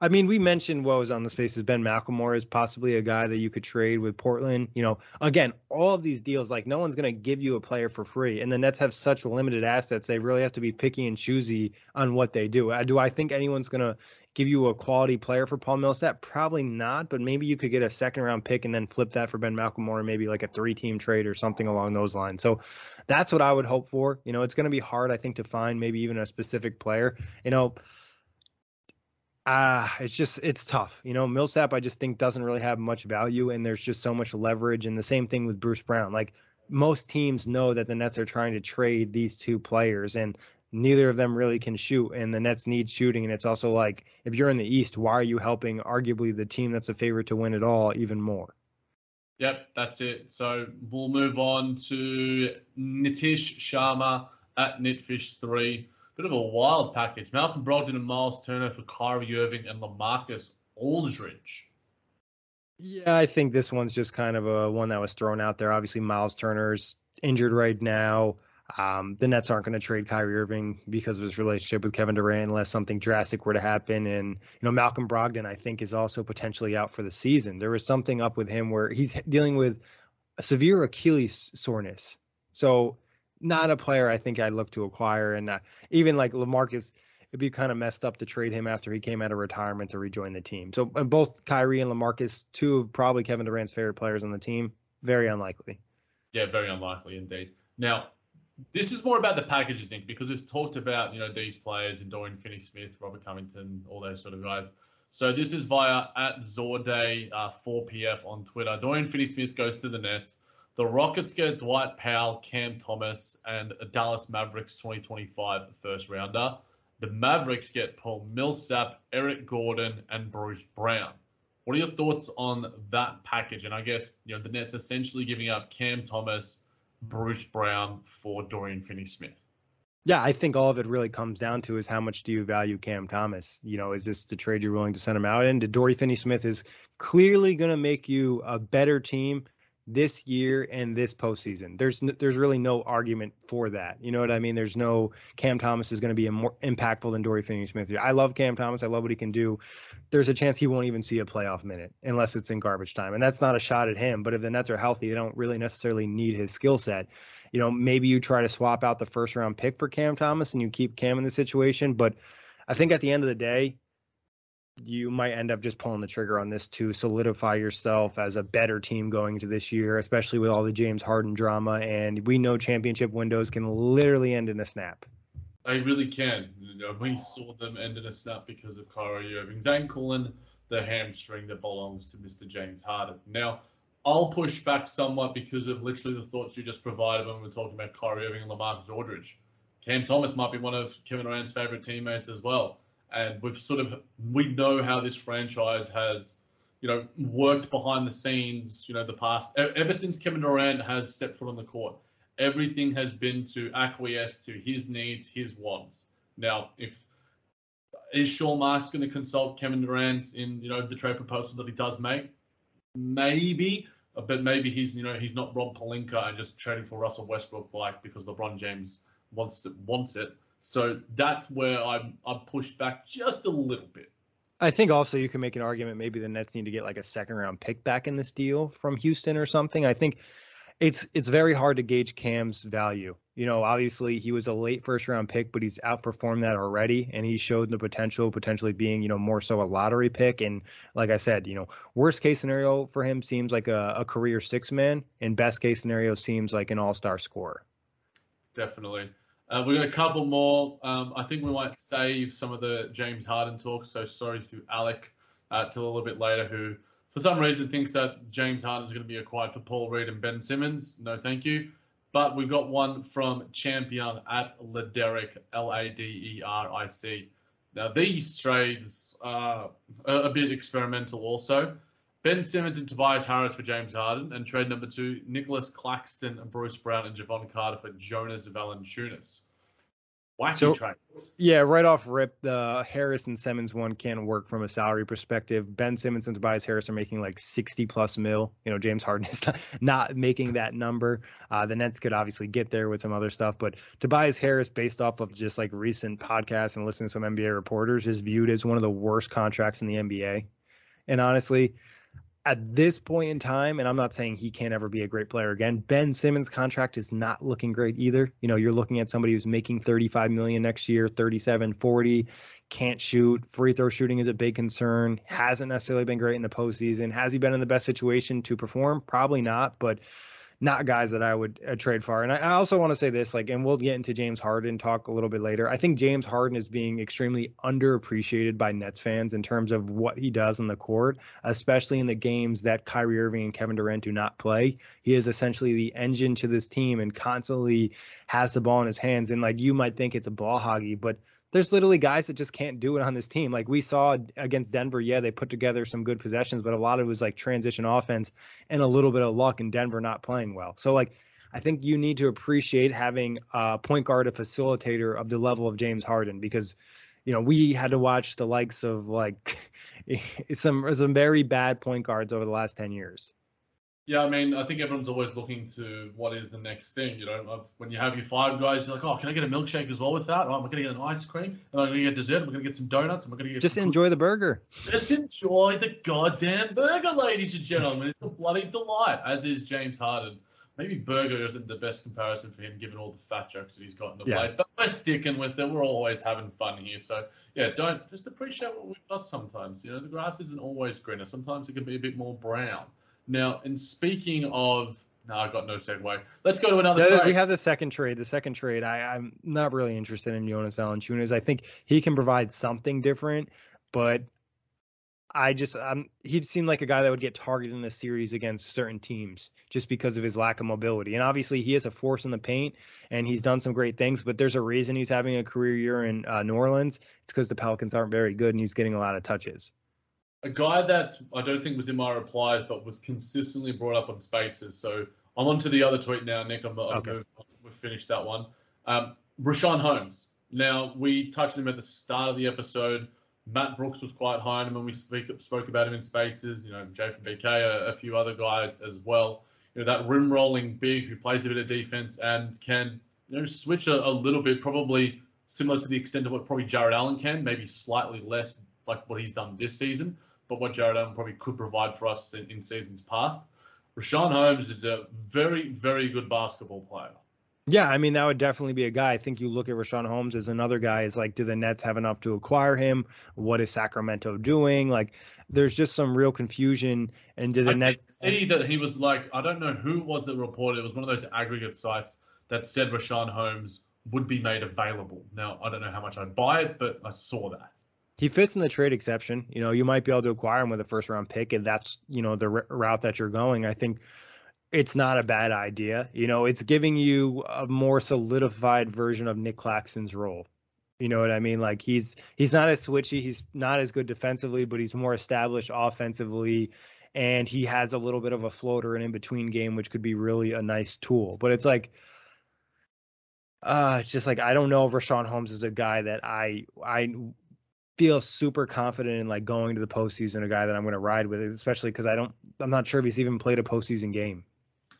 I mean, we mentioned what was on the spaces. Ben McLemore is possibly a guy that you could trade with Portland. You know, again, all of these deals, like no one's going to give you a player for free, and the Nets have such limited assets. They really have to be picky and choosy on what they do. Uh, do I think anyone's going to give you a quality player for Paul Millsap? Probably not, but maybe you could get a second round pick and then flip that for Ben McLemore, maybe like a three team trade or something along those lines. So that's what I would hope for. You know, it's going to be hard, I think, to find maybe even a specific player. You know Ah, uh, it's just it's tough. You know, Millsap I just think doesn't really have much value and there's just so much leverage and the same thing with Bruce Brown. Like most teams know that the Nets are trying to trade these two players and neither of them really can shoot and the Nets need shooting and it's also like if you're in the East, why are you helping arguably the team that's a favorite to win it all even more? Yep, that's it. So we'll move on to Nitish Sharma at Knitfish3 bit of a wild package. Malcolm Brogdon and Miles Turner for Kyrie Irving and Lamarcus Aldridge. Yeah, I think this one's just kind of a one that was thrown out there. Obviously, Miles Turner's injured right now. Um, the Nets aren't going to trade Kyrie Irving because of his relationship with Kevin Durant unless something drastic were to happen. And you know, Malcolm Brogdon, I think, is also potentially out for the season. There was something up with him where he's dealing with a severe Achilles soreness. So not a player I think I'd look to acquire. And uh, even like Lamarcus, it'd be kind of messed up to trade him after he came out of retirement to rejoin the team. So both Kyrie and Lamarcus, two of probably Kevin Durant's favorite players on the team, very unlikely. Yeah, very unlikely indeed. Now, this is more about the packages, Nick, because it's talked about you know these players and Dorian Finney-Smith, Robert Covington, all those sort of guys. So this is via at Zorday uh, 4PF on Twitter. Dorian Finney-Smith goes to the Nets. The Rockets get Dwight Powell, Cam Thomas, and a Dallas Mavericks 2025 first rounder. The Mavericks get Paul Millsap, Eric Gordon, and Bruce Brown. What are your thoughts on that package? And I guess you know the Nets essentially giving up Cam Thomas, Bruce Brown for Dorian Finney-Smith. Yeah, I think all of it really comes down to is how much do you value Cam Thomas? You know, is this the trade you're willing to send him out in? Did Dorian Finney-Smith is clearly going to make you a better team this year and this postseason. There's there's really no argument for that. You know what I mean? There's no Cam Thomas is going to be more impactful than Dory Finney-Smith. I love Cam Thomas. I love what he can do. There's a chance he won't even see a playoff minute unless it's in garbage time, and that's not a shot at him. But if the Nets are healthy, they don't really necessarily need his skill set. You know, maybe you try to swap out the first round pick for Cam Thomas and you keep Cam in the situation, but I think at the end of the day, you might end up just pulling the trigger on this to solidify yourself as a better team going into this year, especially with all the James Harden drama. And we know championship windows can literally end in a snap. They really can. You know, we saw them end in a snap because of Kyrie Irving's ankle and the hamstring that belongs to Mr. James Harden. Now, I'll push back somewhat because of literally the thoughts you just provided when we are talking about Kyrie Irving and Lamarcus Aldridge. Cam Thomas might be one of Kevin Durant's favorite teammates as well. And we've sort of we know how this franchise has, you know, worked behind the scenes. You know, the past ever since Kevin Durant has stepped foot on the court, everything has been to acquiesce to his needs, his wants. Now, if is Sean Marks going to consult Kevin Durant in you know the trade proposals that he does make? Maybe, but maybe he's you know he's not Rob Pelinka and just trading for Russell Westbrook like because LeBron James wants it wants it. So that's where I'm I'm pushed back just a little bit. I think also you can make an argument maybe the Nets need to get like a second round pick back in this deal from Houston or something. I think it's it's very hard to gauge Cam's value. You know, obviously he was a late first round pick, but he's outperformed that already, and he showed the potential potentially being you know more so a lottery pick. And like I said, you know, worst case scenario for him seems like a, a career six man, and best case scenario seems like an all star scorer. Definitely. Uh, we've got a couple more. Um, I think we might save some of the James Harden talk. So sorry to Alec uh, till a little bit later, who for some reason thinks that James Harden is going to be acquired for Paul Reed and Ben Simmons. No, thank you. But we've got one from Champion at Laderic, L A D E R I C. Now, these trades are a bit experimental also. Ben Simmons and Tobias Harris for James Harden, and trade number two, Nicholas Claxton, and Bruce Brown, and Jevon Carter for Jonas Valanciunas. Wacky so, trades. Yeah, right off rip, the Harris and Simmons one can't work from a salary perspective. Ben Simmons and Tobias Harris are making like 60 plus mil. You know, James Harden is not making that number. Uh, the Nets could obviously get there with some other stuff, but Tobias Harris, based off of just like recent podcasts and listening to some NBA reporters, is viewed as one of the worst contracts in the NBA. And honestly, at this point in time, and I'm not saying he can't ever be a great player again. Ben Simmons' contract is not looking great either. You know, you're looking at somebody who's making 35 million next year, 37, 40, can't shoot. Free throw shooting is a big concern. Hasn't necessarily been great in the postseason. Has he been in the best situation to perform? Probably not, but not guys that I would uh, trade for. And I, I also want to say this, like, and we'll get into James Harden talk a little bit later. I think James Harden is being extremely underappreciated by Nets fans in terms of what he does on the court, especially in the games that Kyrie Irving and Kevin Durant do not play. He is essentially the engine to this team and constantly has the ball in his hands. And like you might think it's a ball hoggy, but there's literally guys that just can't do it on this team. Like we saw against Denver, yeah, they put together some good possessions, but a lot of it was like transition offense and a little bit of luck and Denver not playing well. So like I think you need to appreciate having a point guard, a facilitator of the level of James Harden because you know, we had to watch the likes of like some some very bad point guards over the last 10 years. Yeah, I mean, I think everyone's always looking to what is the next thing. You know, when you have your five guys, you're like, oh, can I get a milkshake as well with that? Oh, am I going to get an ice cream? Am I going to get dessert? Am I going to get some donuts? Am I going to get just enjoy the burger? Just enjoy the goddamn burger, ladies and gentlemen. It's a bloody delight, as is James Harden. Maybe burger isn't the best comparison for him, given all the fat jokes that he's got in the yeah. plate. But we're sticking with it. We're always having fun here. So yeah, don't just appreciate what we've got. Sometimes, you know, the grass isn't always greener. Sometimes it can be a bit more brown. Now, and speaking of, no, I've got no segue. Let's go to another. No, we have the second trade. The second trade, I, I'm not really interested in Jonas Valanciunas. I think he can provide something different, but I just um, he'd seem like a guy that would get targeted in a series against certain teams just because of his lack of mobility. And obviously, he is a force in the paint, and he's done some great things. But there's a reason he's having a career year in uh, New Orleans. It's because the Pelicans aren't very good, and he's getting a lot of touches a guy that I don't think was in my replies, but was consistently brought up on Spaces. So I'm on to the other tweet now, Nick. I'm, I'm okay. We've finished that one. Um, Richaun Holmes. Now we touched him at the start of the episode. Matt Brooks was quite high on him when we speak, spoke about him in Spaces. You know, Jay from BK, a, a few other guys as well. You know, that rim rolling big who plays a bit of defense and can you know switch a, a little bit, probably similar to the extent of what probably Jarrett Allen can, maybe slightly less like what he's done this season but what Jarrett Allen probably could provide for us in, in seasons past. Richaun Holmes is a very, very good basketball player. Yeah, I mean that would definitely be a guy. I think you look at Richaun Holmes as another guy. Is like, do the Nets have enough to acquire him? What is Sacramento doing? Like, there's just some real confusion. And did the I Nets see that he was like, I don't know who was that reported. It was one of those aggregate sites that said Richaun Holmes would be made available. Now I don't know how much I'd buy it, but I saw that he fits in the trade exception. You know, you might be able to acquire him with a first round pick, and that's you know the r- route that you're going. I think it's not a bad idea. You know, it's giving you a more solidified version of Nick Claxton's role. You know what I mean? Like he's he's not as switchy, he's not as good defensively, but he's more established offensively and he has a little bit of a floater and in between game which could be really a nice tool. But it's like uh it's just like I don't know if Richaun Holmes is a guy that I I feel super confident in like going to the postseason, a guy that I'm going to ride with, especially because I don't, I'm not sure if he's even played a postseason game.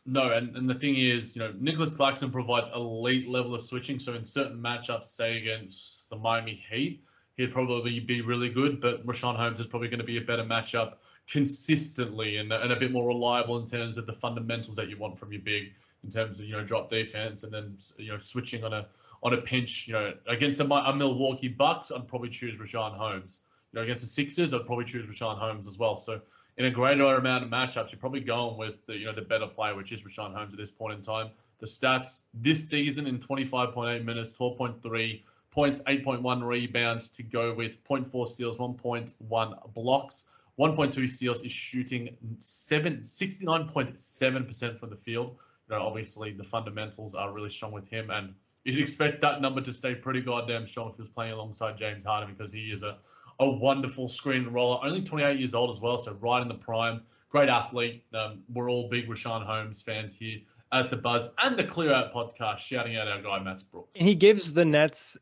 No, and, and the thing is, you know, Nicholas Claxton provides elite level of switching. So in certain matchups, say against the Miami Heat, he'd probably be really good. But Richaun Holmes is probably going to be a better matchup consistently and, and a bit more reliable in terms of the fundamentals that you want from your big, in terms of you know drop defense and then you know switching on a on a pinch. You know, against a, a uh, Milwaukee Bucks, I'd probably choose Richaun Holmes. You know, against the Sixers, I'd probably choose Richaun Holmes as well. So in a greater amount of matchups, you're probably going with the, you know the better player, which is Richaun Holmes at this point in time. The stats this season in 25.8 minutes, 12.3 points, 8.1 rebounds to go with 0.4 steals, 1.1 blocks, 1.2 steals is shooting seven, 69.7% from the field. You know, obviously the fundamentals are really strong with him, and you'd expect that number to stay pretty goddamn strong if he was playing alongside James Harden because he is a a wonderful screen roller. Only 28 years old as well, so right in the prime. Great athlete. Um, we're all big Richaun Holmes fans here at the Buzz and the Clear Out podcast, shouting out our guy Matt Brooks. He gives the Nets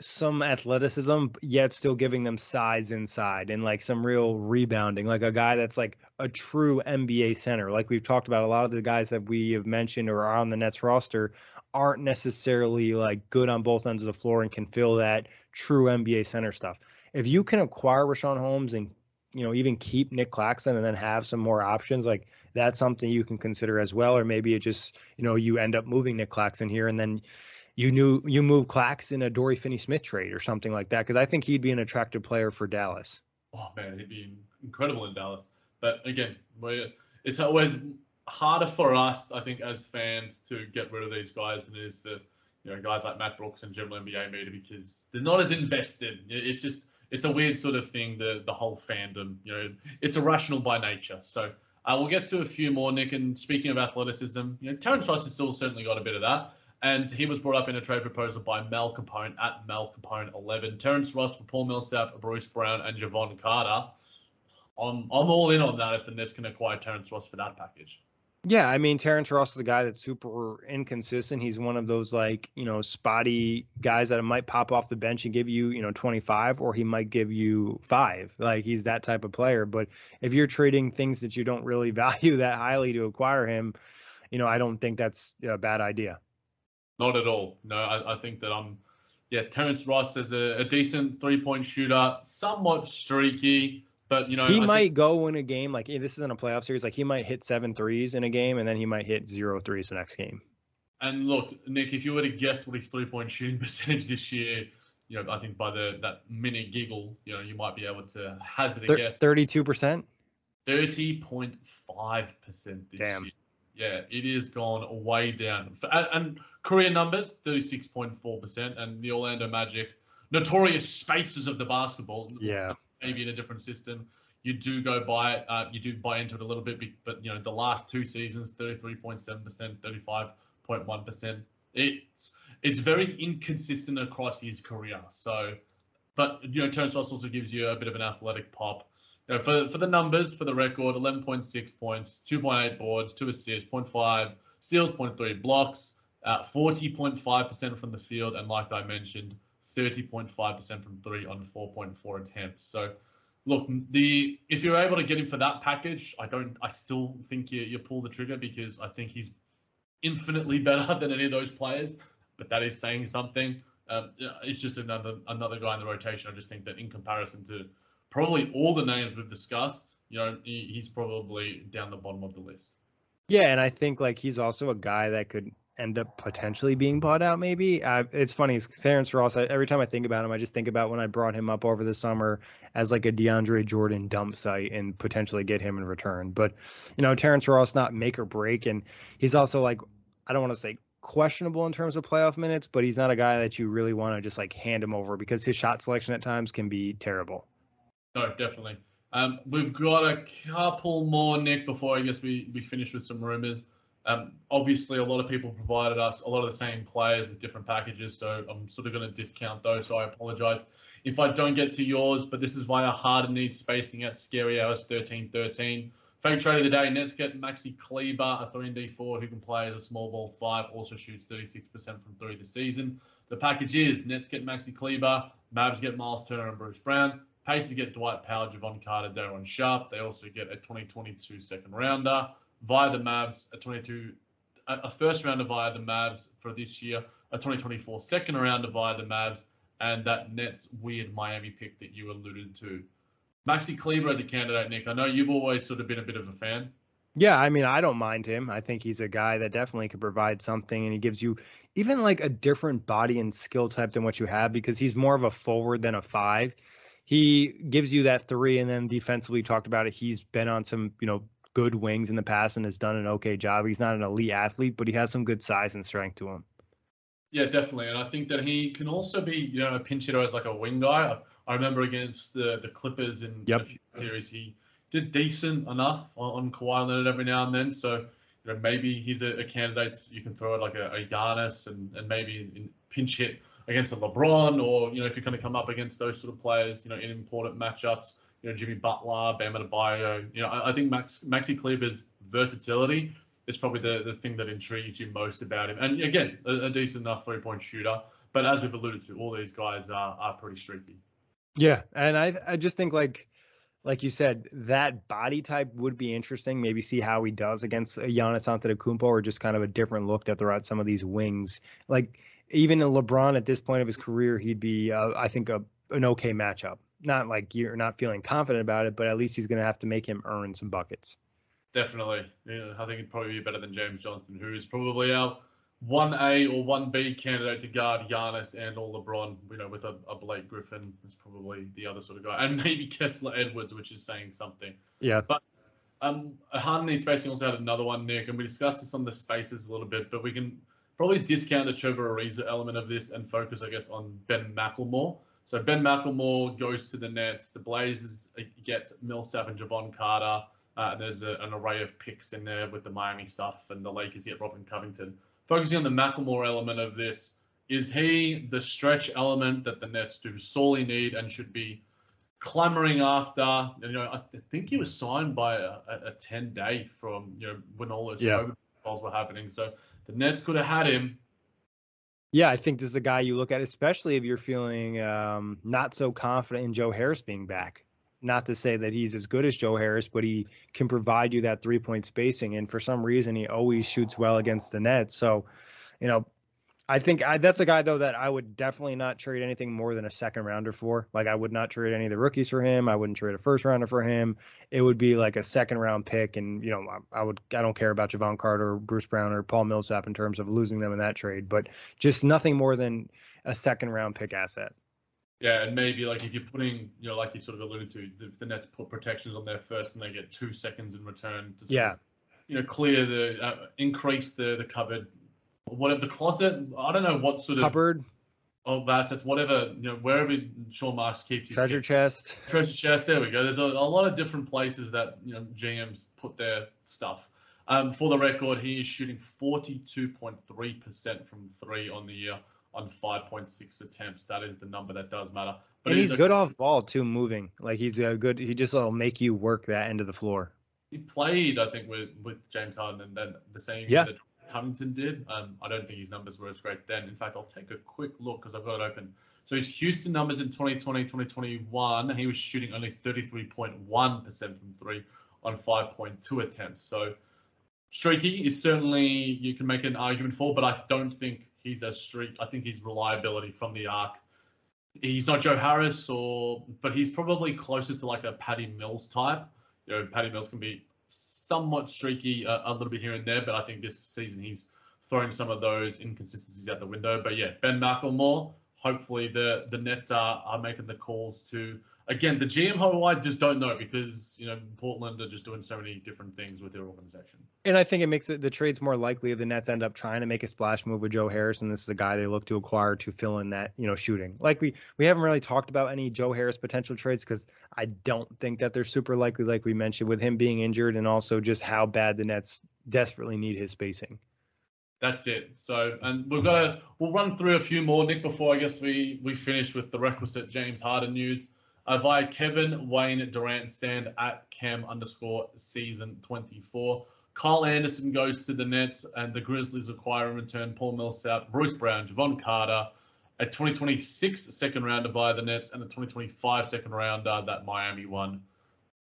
some athleticism, yet still giving them size inside and like some real rebounding, like a guy that's like a true NBA center. Like we've talked about, a lot of the guys that we have mentioned or are on the Nets roster aren't necessarily like good on both ends of the floor and can fill that true NBA center stuff if you can acquire Richaun Holmes and you know even keep Nick Claxton and then have some more options, like that's something you can consider as well. Or maybe it just you know you end up moving Nick Claxton here and then you knew you move Clax in a Dory Finney Smith trade or something like that because I think he'd be an attractive player for Dallas. Oh man, he'd be incredible in Dallas. But again, it's always harder for us, I think, as fans to get rid of these guys than it is for you know guys like Matt Brooks and general NBA media because they're not as invested. It's just it's a weird sort of thing. The the whole fandom, you know, it's irrational by nature. So uh, we'll get to a few more, Nick. And speaking of athleticism, you know, Terrence Ross has still certainly got a bit of that. And he was brought up in a trade proposal by Mel Capone at Mel Capone 11. Terrence Ross for Paul Millsap, Bruce Brown, and Jevon Carter. I'm, I'm all in on that if the Nets can acquire Terrence Ross for that package. Yeah, I mean Terrence Ross is a guy that's super inconsistent. He's one of those like, you know, spotty guys that might pop off the bench and give you, you know, 25 or he might give you 5. Like he's that type of player, but if you're trading things that you don't really value that highly to acquire him, you know, I don't think that's a bad idea. Not at all. No, I, I think that I'm yeah, Terrence Ross is a, a decent three-point shooter, somewhat streaky but you know, he I might think... go in a game like hey, this isn't a playoff series. Like he might hit seven threes in a game, and then he might hit zero threes the next game. And look, Nick, if you were to guess what his three point shooting percentage this year, you know, I think by the that mini giggle, you know, you might be able to hazard a guess. Thirty-two percent. Thirty point five percent this Damn. year. Yeah, it is gone way down. And, and career numbers, thirty-six point four percent, and the Orlando Magic, notorious spaces of the basketball. Yeah maybe in a different system. You do go buy it. Uh, you do buy into it a little bit, but you know the last two seasons, thirty-three point seven percent, thirty-five point one percent. It's it's very inconsistent across his career. So, but you know, Terrence Ross also gives you a bit of an athletic pop. You know, for for the numbers, for the record, eleven point six points, two point eight boards, two assists, 0.5 steals, 0.3 blocks, uh, forty point five percent from the field, and like I mentioned, 30.5% from three on 4.4 attempts. So, look, the if you're able to get him for that package, I don't. I still think you you pull the trigger because I think he's infinitely better than any of those players. But that is saying something. Um, it's just another another guy in the rotation. I just think that in comparison to probably all the names we've discussed, you know, he, he's probably down the bottom of the list. Yeah, and I think like he's also a guy that could end up potentially being bought out. Maybe uh, it's funny. Terrence Ross. I, every time I think about him, I just think about when I brought him up over the summer as like a DeAndre Jordan dump site and potentially get him in return. But you know, Terrence Ross not make or break, and he's also like I don't want to say questionable in terms of playoff minutes, but he's not a guy that you really want to just like hand him over because his shot selection at times can be terrible. No, definitely. Um, we've got a couple more, Nick, before I guess we, we finish with some rumors. Um, obviously, a lot of people provided us a lot of the same players with different packages, so I'm sort of going to discount those. So I apologise if I don't get to yours, but this is via hard and need spacing at Scary hours 13 13. Fake trade of the day, Nets get Maxi Kleber, a three-and-D four who can play as a small ball 5, also shoots 36% from 3 this season. The package is Nets get Maxi Kleber, Mavs get Miles Turner and Bruce Brown, Pacers get Dwight Powell, Jevon Carter, Day'Ron Sharpe. They also get a 2022 second rounder via the Mavs, a 22, a first rounder via the Mavs for this year, a 2024 second rounder via the Mavs, and that Nets weird Miami pick that you alluded to. Maxi Kleber as a candidate, Nick. I know you've always sort of been a bit of a fan. Yeah, I mean, I don't mind him. I think he's a guy that definitely could provide something, and he gives you even like a different body and skill type than what you have because he's more of a forward than a five. He gives you that three, and then defensively, talked about it. He's been on some, you know, good wings in the past and has done an okay job. He's not an elite athlete, but he has some good size and strength to him. Yeah, definitely, and I think that he can also be, you know, a pinch hitter as like a wing guy. I remember against the the Clippers in yep. few series, he did decent enough on, on Kawhi Leonard every now and then. So you know, maybe he's a, a candidate you can throw it like a, a Giannis and, and maybe in pinch hit against a LeBron, or you know, if you're going to come up against those sort of players, you know, in important matchups, you know, Jimmy Butler, Bam Adebayo. You know, I, I think Max Maxi Kleber's versatility is probably the, the thing that intrigues you most about him. And again, a, a decent enough three point shooter. But as we've alluded to, all these guys are, are pretty streaky. Yeah, and I I just think like like you said, that body type would be interesting. Maybe see how he does against Giannis Antetokounmpo, or just kind of a different look that they're at some of these wings. Like even in LeBron at this point of his career, he'd be, uh, I think, a, an okay matchup. Not like you're not feeling confident about it, but at least he's going to have to make him earn some buckets. Definitely, yeah, I think it'd probably be better than James Johnson, who is probably our one A or one B candidate to guard Giannis and or LeBron. You know, with a, a Blake Griffin is probably the other sort of guy, and maybe Kessler Edwards, which is saying something. Yeah, but um, Harden needs spacing also had another one, Nick, and we discussed this on the spaces a little bit, but we can probably discount the Trevor Ariza element of this and focus, I guess, on Ben McLemore. So Ben McLemore goes to the Nets. The Blazers uh, get Millsap and Jevon Carter. Uh, there's a, an array of picks in there with the Miami stuff, and the Lakers get Robin Covington focusing on the McLemore element of this, is he the stretch element that the Nets do sorely need and should be clamoring after? You know, I think he was signed by a, a 10 day from you know when all those yeah. calls were happening. So the Nets could have had him. Yeah, I think this is a guy you look at, especially if you're feeling um, not so confident in Joe Harris being back. Not to say that he's as good as Joe Harris, but he can provide you that three point spacing. And for some reason, he always shoots well against the net. So, you know, I think I, that's a guy though that I would definitely not trade anything more than a second rounder for. Like I would not trade any of the rookies for him. I wouldn't trade a first rounder for him. It would be like a second round pick, and you know I, I would I don't care about Jevon Carter, or Bruce Brown, or Paul Millsap in terms of losing them in that trade, but just nothing more than a second round pick asset. Yeah, and maybe like if you're putting, you know, like you sort of alluded to, the, the Nets put protections on there first, and they get two seconds in return to, yeah, of, you know, clear the, uh, increase the the cupboard, whatever the closet. I don't know what sort of cupboard of assets, whatever you know, wherever Sean Marks keeps his treasure chest, treasure chest. There we go. There's a, a lot of different places that you know GMs put their stuff. Um, for the record, he is shooting 42.3% from three on the year on 5.6 attempts. That is the number that does matter. But and he's a, good off ball too, moving. Like he's a good. He just will make you work that end of the floor. He played, I think, with with James Harden, and then the same yeah. Covington did. Um, I don't think his numbers were as great then. In fact, I'll take a quick look because I've got it open. So his Houston numbers in 2020, 2021, he was shooting only 33.1% from three on 5.2 attempts. So streaky is certainly you can make an argument for, but I don't think he's a streak. I think his reliability from the arc. He's not Joe Harris, or but he's probably closer to like a Patty Mills type. You know, Patty Mills can be somewhat streaky a, a little bit here and there, but I think this season he's throwing some of those inconsistencies out the window. But yeah, Ben McLemore, hopefully the the Nets are are making the calls to again the GM who I just don't know because you know Portland are just doing so many different things with their organization. And I think it makes it the trades more likely if the Nets end up trying to make a splash move with Joe Harris, and this is a guy they look to acquire to fill in that you know shooting. Like we we haven't really talked about any Joe Harris potential trades because I don't think that they're super likely, like we mentioned, with him being injured and also just how bad the Nets desperately need his spacing. That's it. So, and we've got to we'll run through a few more, Nick, before I guess we we finish with the requisite James Harden news. Uh, via Kevin Wayne Durant stand at Cam underscore season 24. Kyle Anderson goes to the Nets, and the Grizzlies acquire in return Paul Millsap, Bruce Brown, Jevon Carter, a 2026 second rounder via the Nets, and a 2025 second rounder that Miami won.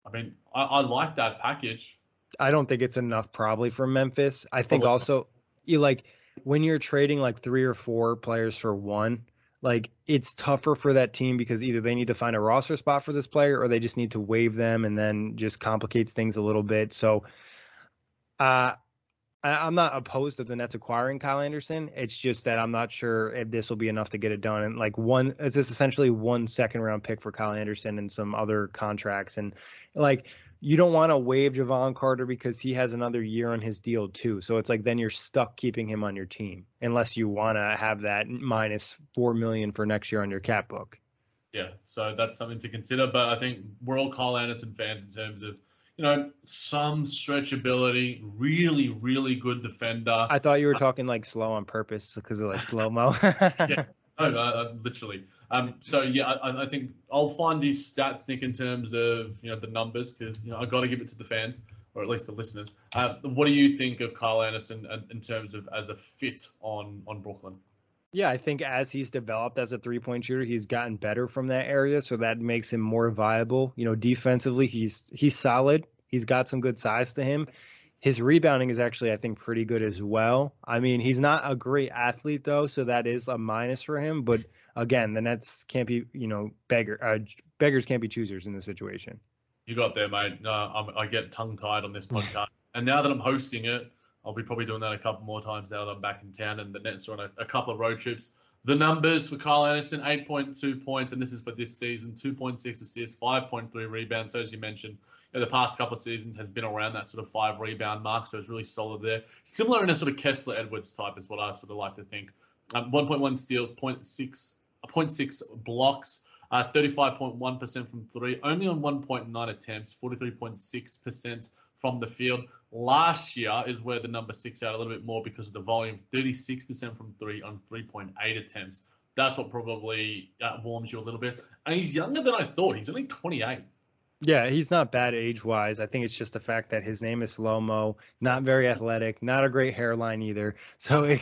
I mean, I, I like that package. I don't think it's enough probably for Memphis. I think also you like when you're trading like three or four players for one, like it's tougher for that team because either they need to find a roster spot for this player or they just need to waive them and then just complicates things a little bit. So uh I, am not opposed to the Nets acquiring Kyle Anderson. It's just that I'm not sure if this will be enough to get it done. And like one, it's just essentially one second round pick for Kyle Anderson and some other contracts. And like you don't want to waive Jevon Carter because he has another year on his deal too. So it's like then you're stuck keeping him on your team unless you want to have that minus four million for next year on your cap book. Yeah, so that's something to consider. But I think we're all Kyle Anderson fans in terms of you know some stretchability, really, really good defender. I thought you were talking like slow on purpose because of like slow mo. yeah, no, uh, literally. Um, so yeah, I, I, think I'll find these stats, Nick, in terms of you know the numbers, because you know I got to give it to the fans or at least the listeners. Uh, what do you think of Kyle Anderson in terms of as a fit on on Brooklyn? Yeah, I think as he's developed as a three point shooter, he's gotten better from that area, so that makes him more viable. You know, defensively, he's he's solid. He's got some good size to him. His rebounding is actually, I think, pretty good as well. I mean, he's not a great athlete though, so that is a minus for him. But again, the Nets can't be, you know, beggar uh, beggars can't be choosers in this situation. You got there, mate. No, I'm, i get tongue tied on this podcast, and now that I'm hosting it, I'll be probably doing that a couple more times now that I'm back in town and the Nets are on a, a couple of road trips. The numbers for Kyle Anderson: 8.2 points, and this is for this season. 2.6 assists, 5.3 rebounds. So as you mentioned, you know, the past couple of seasons has been around that sort of five rebound mark, so it's really solid there. Similar in a sort of Kessler Edwards type is what I sort of like to think. Um, 1.1 steals, 0.6 0.6 blocks, uh, 35.1% from three, only on 1.9 attempts, 43.6% from the field. Last year is where the number sticks out a little bit more because of the volume, 36% from three on 3.8 attempts. That's what probably uh, warms you a little bit. And he's younger than I thought. He's only 28. Yeah, he's not bad age wise. I think it's just the fact that his name is Lomo, not very athletic, not a great hairline either. So, it,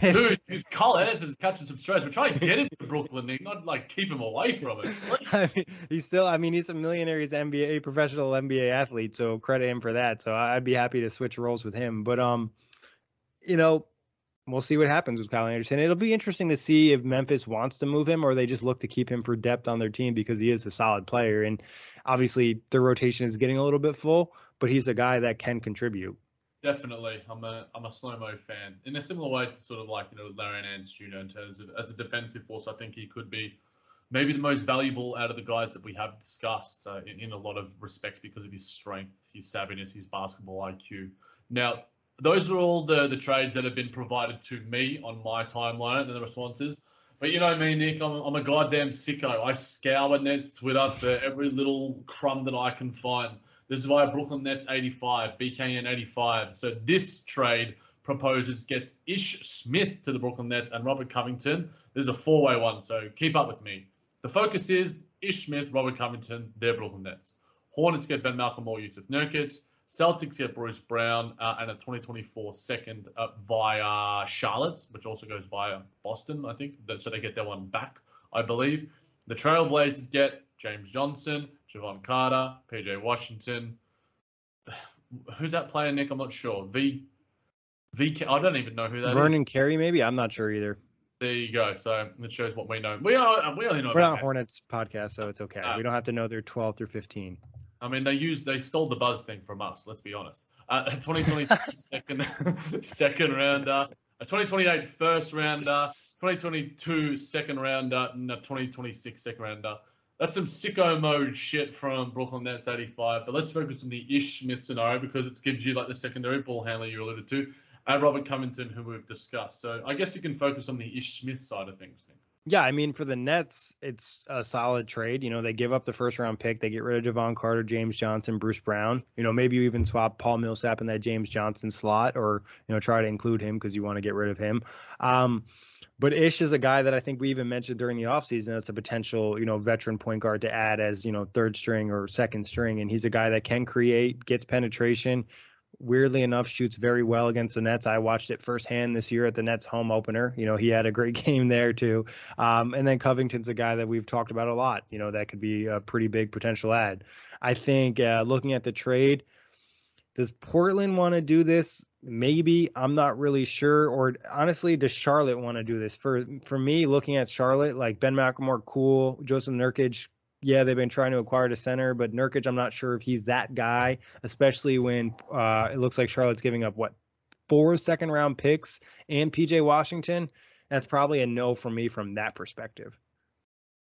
dude, Kyle Anderson's catching some stress. We're trying to get him to Brooklyn, not like keep him away from it. I mean, he's still. I mean, he's a millionaire. He's NBA professional NBA athlete. So credit him for that. So I'd be happy to switch roles with him. But um, you know, we'll see what happens with Kyle Anderson. It'll be interesting to see if Memphis wants to move him or they just look to keep him for depth on their team because he is a solid player. And obviously, the rotation is getting a little bit full, but he's a guy that can contribute. Definitely, I'm a I'm a slow mo fan in a similar way to sort of like you know Larry Nance Jr. in terms of as a defensive force. I think he could be maybe the most valuable out of the guys that we have discussed uh, in, in a lot of respects because of his strength, his savviness, his basketball IQ. Now, those are all the, the trades that have been provided to me on my timeline and the responses. But you know me, Nick, I'm, I'm a goddamn sicko. I scour Nets Twitter for every little crumb that I can find. This is why Brooklyn Nets 85, BKN 85. So this trade proposes gets Ish Smith to the Brooklyn Nets and Robert Covington. This is a four-way one, so keep up with me. The focus is Ish Smith, Robert Covington, they're Brooklyn Nets. Hornets get Ben McLemore Jusuf Nurkic. Celtics get Bruce Brown uh, and a 2024 second uh, via Charlotte, which also goes via Boston, I think. So they get their one back, I believe. The Trailblazers get James Johnson, Jevon Carter, PJ Washington. Who's that player, Nick? I'm not sure. V. V. I don't even know who that Vernon is. Vernon Carey, maybe. I'm not sure either. There you go. So it shows what we know. We are we only know. We're not Hornets podcast, so it's okay. Uh, we don't have to know they're 12 through 15. I mean, they used they stole the buzz thing from us. Let's be honest. Uh, a 2020 second second rounder, a 2028 first rounder, 2022 second rounder, no, 2026 second rounder. That's some sicko mode shit from Brooklyn Nets 85. But let's focus on the Ish Smith scenario because it gives you like the secondary ball handler you alluded to, and Robert Covington, who we've discussed. So I guess you can focus on the Ish Smith side of things. Nick. Yeah, I mean, for the Nets, it's a solid trade. You know, they give up the first round pick, they get rid of Jevon Carter, James Johnson, Bruce Brown. You know, maybe you even swap Paul Millsap in that James Johnson slot, or you know, try to include him because you want to get rid of him. Um, but Ish is a guy that I think we even mentioned during the offseason as a potential, you know, veteran point guard to add as, you know, third string or second string. And he's a guy that can create, gets penetration, weirdly enough, shoots very well against the Nets. I watched it firsthand this year at the Nets home opener. You know, he had a great game there too. Um, and then Covington's a guy that we've talked about a lot. You know, that could be a pretty big potential ad. I think uh, looking at the trade, does Portland want to do this? Maybe I'm not really sure. Or honestly, does Charlotte want to do this? For for me, looking at Charlotte, like Ben McLemore, cool. Joseph Nurkic, yeah, they've been trying to acquire the center, but Nurkic, I'm not sure if he's that guy, especially when uh, it looks like Charlotte's giving up what four second round picks and PJ Washington. That's probably a no for me from that perspective.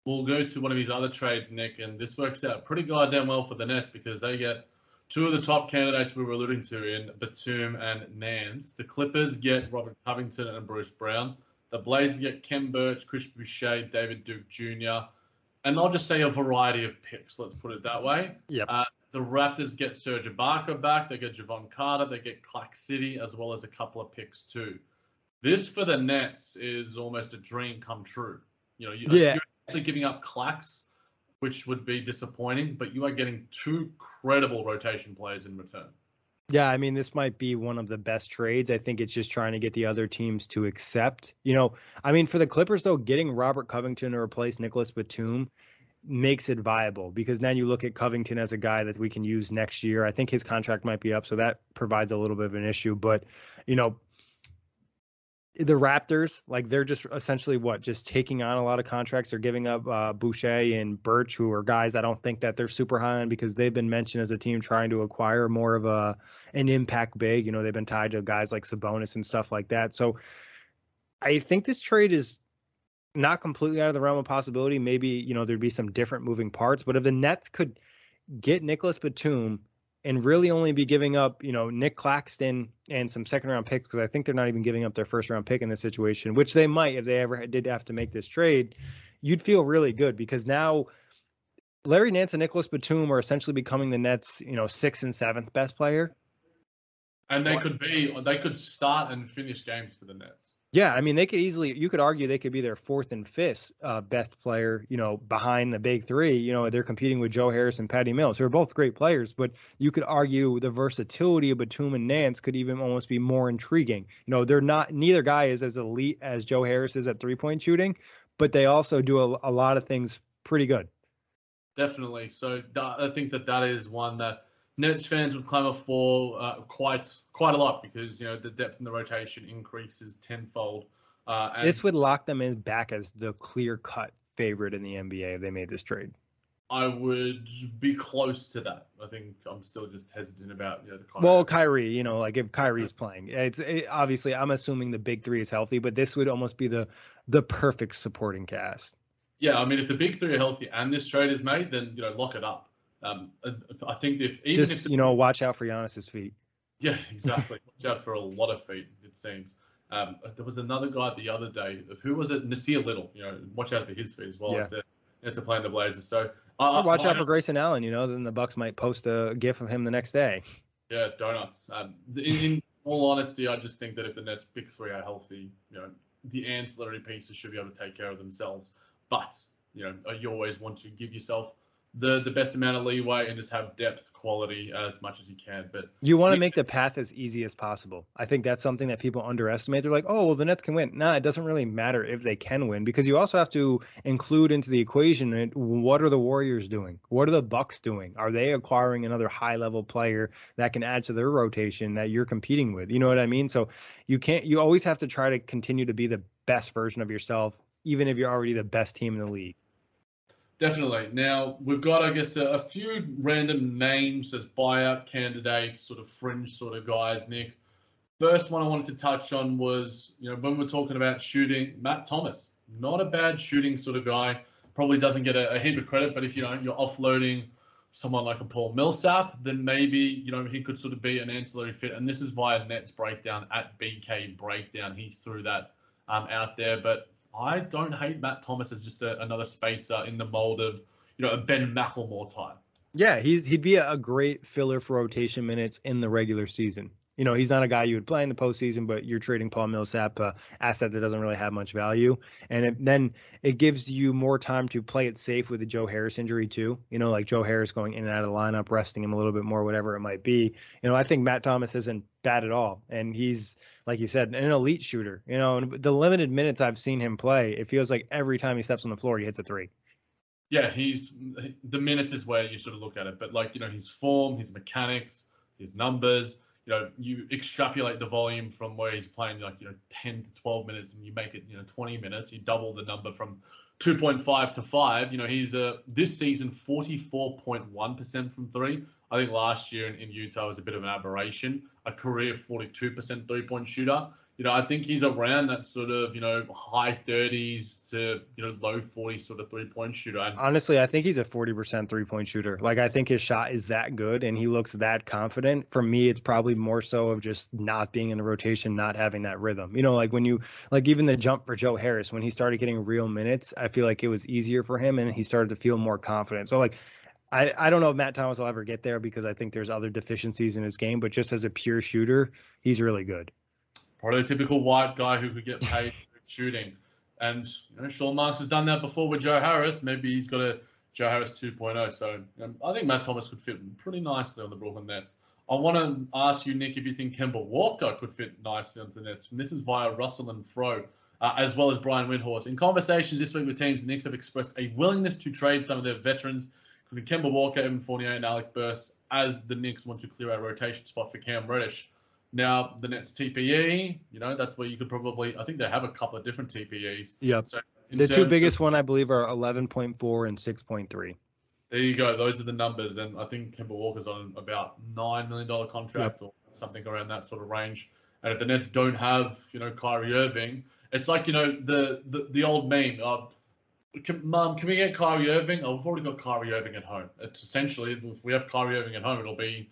We'll go to one of his other trades, Nick, and this works out pretty goddamn well for the Nets because they get two of the top candidates we were alluding to in Batum and Nance. The Clippers get Robert Covington and Bruce Brown. The Blazers get Khem Birch, Chris Boucher, David Duke Jr and I'll just say a variety of picks. Let's put it that way. Yep. Uh, the Raptors get Serge Ibaka back. They get Jevon Carter. They get Clack City as well as a couple of picks too. This for the Nets is almost a dream come true. You know, you, yeah. you're actually giving up Clacks, which would be disappointing, but you are getting two credible rotation players in return. Yeah, I mean, this might be one of the best trades. I think it's just trying to get the other teams to accept. You know, I mean, for the Clippers, though, getting Robert Covington to replace Nicholas Batum makes it viable because then you look at Covington as a guy that we can use next year. I think his contract might be up, so that provides a little bit of an issue. But, you know, the Raptors, like they're just essentially what, just taking on a lot of contracts. They're giving up uh, Boucher and Birch, who are guys I don't think that they're super high on because they've been mentioned as a team trying to acquire more of a an impact big. You know, they've been tied to guys like Sabonis and stuff like that. So I think this trade is not completely out of the realm of possibility. Maybe you know there'd be some different moving parts, but if the Nets could get Nicholas Batum and really only be giving up, you know, Nick Claxton and some second round picks because I think they're not even giving up their first round pick in this situation, which they might if they ever did have to make this trade. You'd feel really good because now Larry Nance and Nicholas Batum are essentially becoming the Nets, you know, sixth and seventh best player. And they could be, they could start and finish games for the Nets. Yeah, I mean, they could easily. You could argue they could be their fourth and fifth uh, best player. You know, behind the big three. You know, they're competing with Joe Harris and Patty Mills, who are both great players. But you could argue the versatility of Batum and Nance could even almost be more intriguing. You know, they're not. Neither guy is as elite as Joe Harris is at three point shooting, but they also do a, a lot of things pretty good. Definitely. So I think that that is one that Nets fans would clamour for uh, quite quite a lot because you know the depth in the rotation increases tenfold. Uh, this would lock them in back as the clear cut favorite in the NBA if they made this trade. I would be close to that. I think I'm still just hesitant about you know, the Kyrie. Well, Kyrie, you know, like if Kyrie's playing, it's it, obviously I'm assuming the big three is healthy, but this would almost be the the perfect supporting cast. Yeah, I mean, if the big three are healthy and this trade is made, then you know, lock it up. Um, I think if even just if you know, watch out for Giannis's feet. Yeah, exactly. watch out for a lot of feet. It seems. Um, there was another guy the other day. Who was it? Nassir Little. You know, watch out for his feet as well. Yeah. If it's a play in the Blazers. So uh, watch out for Grayson Allen. You know, then the Bucks might post a gif of him the next day. Yeah, donuts. Um, in, in all honesty, I just think that if the Nets big three are healthy, you know, the ancillary pieces should be able to take care of themselves. But you know, you always want to give yourself the the best amount of leeway and just have depth quality as much as you can. But you want to make the path as easy as possible. I think that's something that people underestimate. They're like, oh, well, the Nets can win. Nah, it doesn't really matter if they can win because you also have to include into the equation what are the Warriors doing? What are the Bucks doing? Are they acquiring another high level player that can add to their rotation that you're competing with? You know what I mean? So you can't. You always have to try to continue to be the best version of yourself, even if you're already the best team in the league. Definitely. Now we've got, I guess, a, a, few random names as buyout candidates, sort of fringe sort of guys. Nick, First one I wanted to touch on was, you know, when we're talking about shooting, Matt Thomas, not a bad shooting sort of guy. Probably doesn't get a, a heap of credit, but if you know you're offloading someone like a Paul Millsap, then maybe you know he could sort of be an ancillary fit. And this is via Nets breakdown at BK breakdown. He threw that um, out there, but I don't hate Matt Thomas as just a, another spacer in the mold of you know a Ben McLemore type. Yeah, he's he'd be a great filler for rotation minutes in the regular season. You know, he's not a guy you would play in the postseason, but you're trading Paul Millsap, uh, asset that doesn't really have much value, and it, then it gives you more time to play it safe with the Joe Harris injury too. You know, like Joe Harris going in and out of the lineup, resting him a little bit more, whatever it might be. You know, I think Matt Thomas isn't bad at all, and he's like you said, an elite shooter. You know, and the limited minutes I've seen him play, it feels like every time he steps on the floor, he hits a three. Yeah, he's the minutes is where you sort of look at it, but like you know his form, his mechanics, his numbers you know, you extrapolate the volume from where he's playing like, you know, 10 to 12 minutes and you make it, you know, 20 minutes, you double the number from 2.5 to 5. You know, he's a, uh, this season 44.1% from three. I think last year in, in Utah was a bit of an aberration, a career 42% three point shooter you know, I think he's around that sort of, you know, high 30s to, you know, low 40s sort of three point shooter. And Honestly, I think he's a 40% three point shooter. Like, I think his shot is that good and he looks that confident. For me, it's probably more so of just not being in the rotation, not having that rhythm. You know, like when you, like even the jump for Joe Harris, when he started getting real minutes, I feel like it was easier for him and he started to feel more confident. So, like, I, I don't know if Matt Thomas will ever get there because I think there's other deficiencies in his game, but just as a pure shooter, he's really good prototypical white guy who could get paid shooting. And you know, Sean Marks has done that before with Joe Harris. Maybe he's got a Joe Harris 2.0. So um, I think Matt Thomas could fit pretty nicely on the Brooklyn Nets. I want to ask you, Nick, if you think Kemba Walker could fit nicely onto the Nets. And this is via Russell and Fro, uh, as well as Brian Windhorst. In conversations this week with teams, the Knicks have expressed a willingness to trade some of their veterans, including Kemba Walker, Evan Fournier, and Alec Burks, as the Knicks want to clear a rotation spot for Cam Reddish. Now the Nets TPE, you know, that's where you could probably. I think they have a couple of different TPEs. Yep. So the two biggest one I believe are 11.4 and 6.3. There you go. Those are the numbers, and I think Kemba Walker's on about nine million dollar contract yep. or something around that sort of range. And if the Nets don't have, you know, Kyrie Irving, it's like you know the the, the old meme of. Can, Mom, can we get Kyrie Irving? Oh, we've already got Kyrie Irving at home. It's essentially, if we have Kyrie Irving at home, it'll be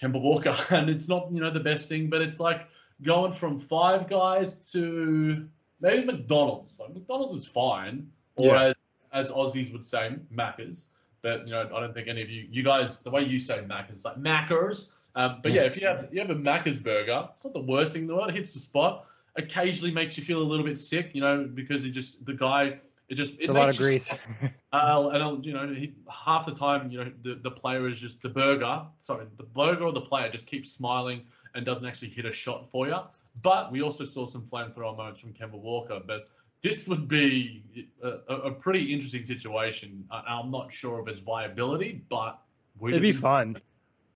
Kemba Walker, and it's not you know the best thing, but it's like going from Five Guys to maybe McDonald's. Like McDonald's is fine, or yeah. as as Aussies would say, Maccas. But you know, I don't think any of you, you guys, the way you say Maccas, like Maccers. Um, but yeah, if you have you have a Macca's burger, it's not the worst thing in the world. It hits the spot. Occasionally makes you feel a little bit sick, you know, because it just the guy it just it's it a lot of grease. uh, and you know, he, half the time, you know, the, the player is just the burger. Sorry, the burger or the player just keeps smiling and doesn't actually hit a shot for you. But we also saw some flamethrower moments from Kemba Walker. But this would be a, a pretty interesting situation. I, am not sure of its viability, but it'd be fun.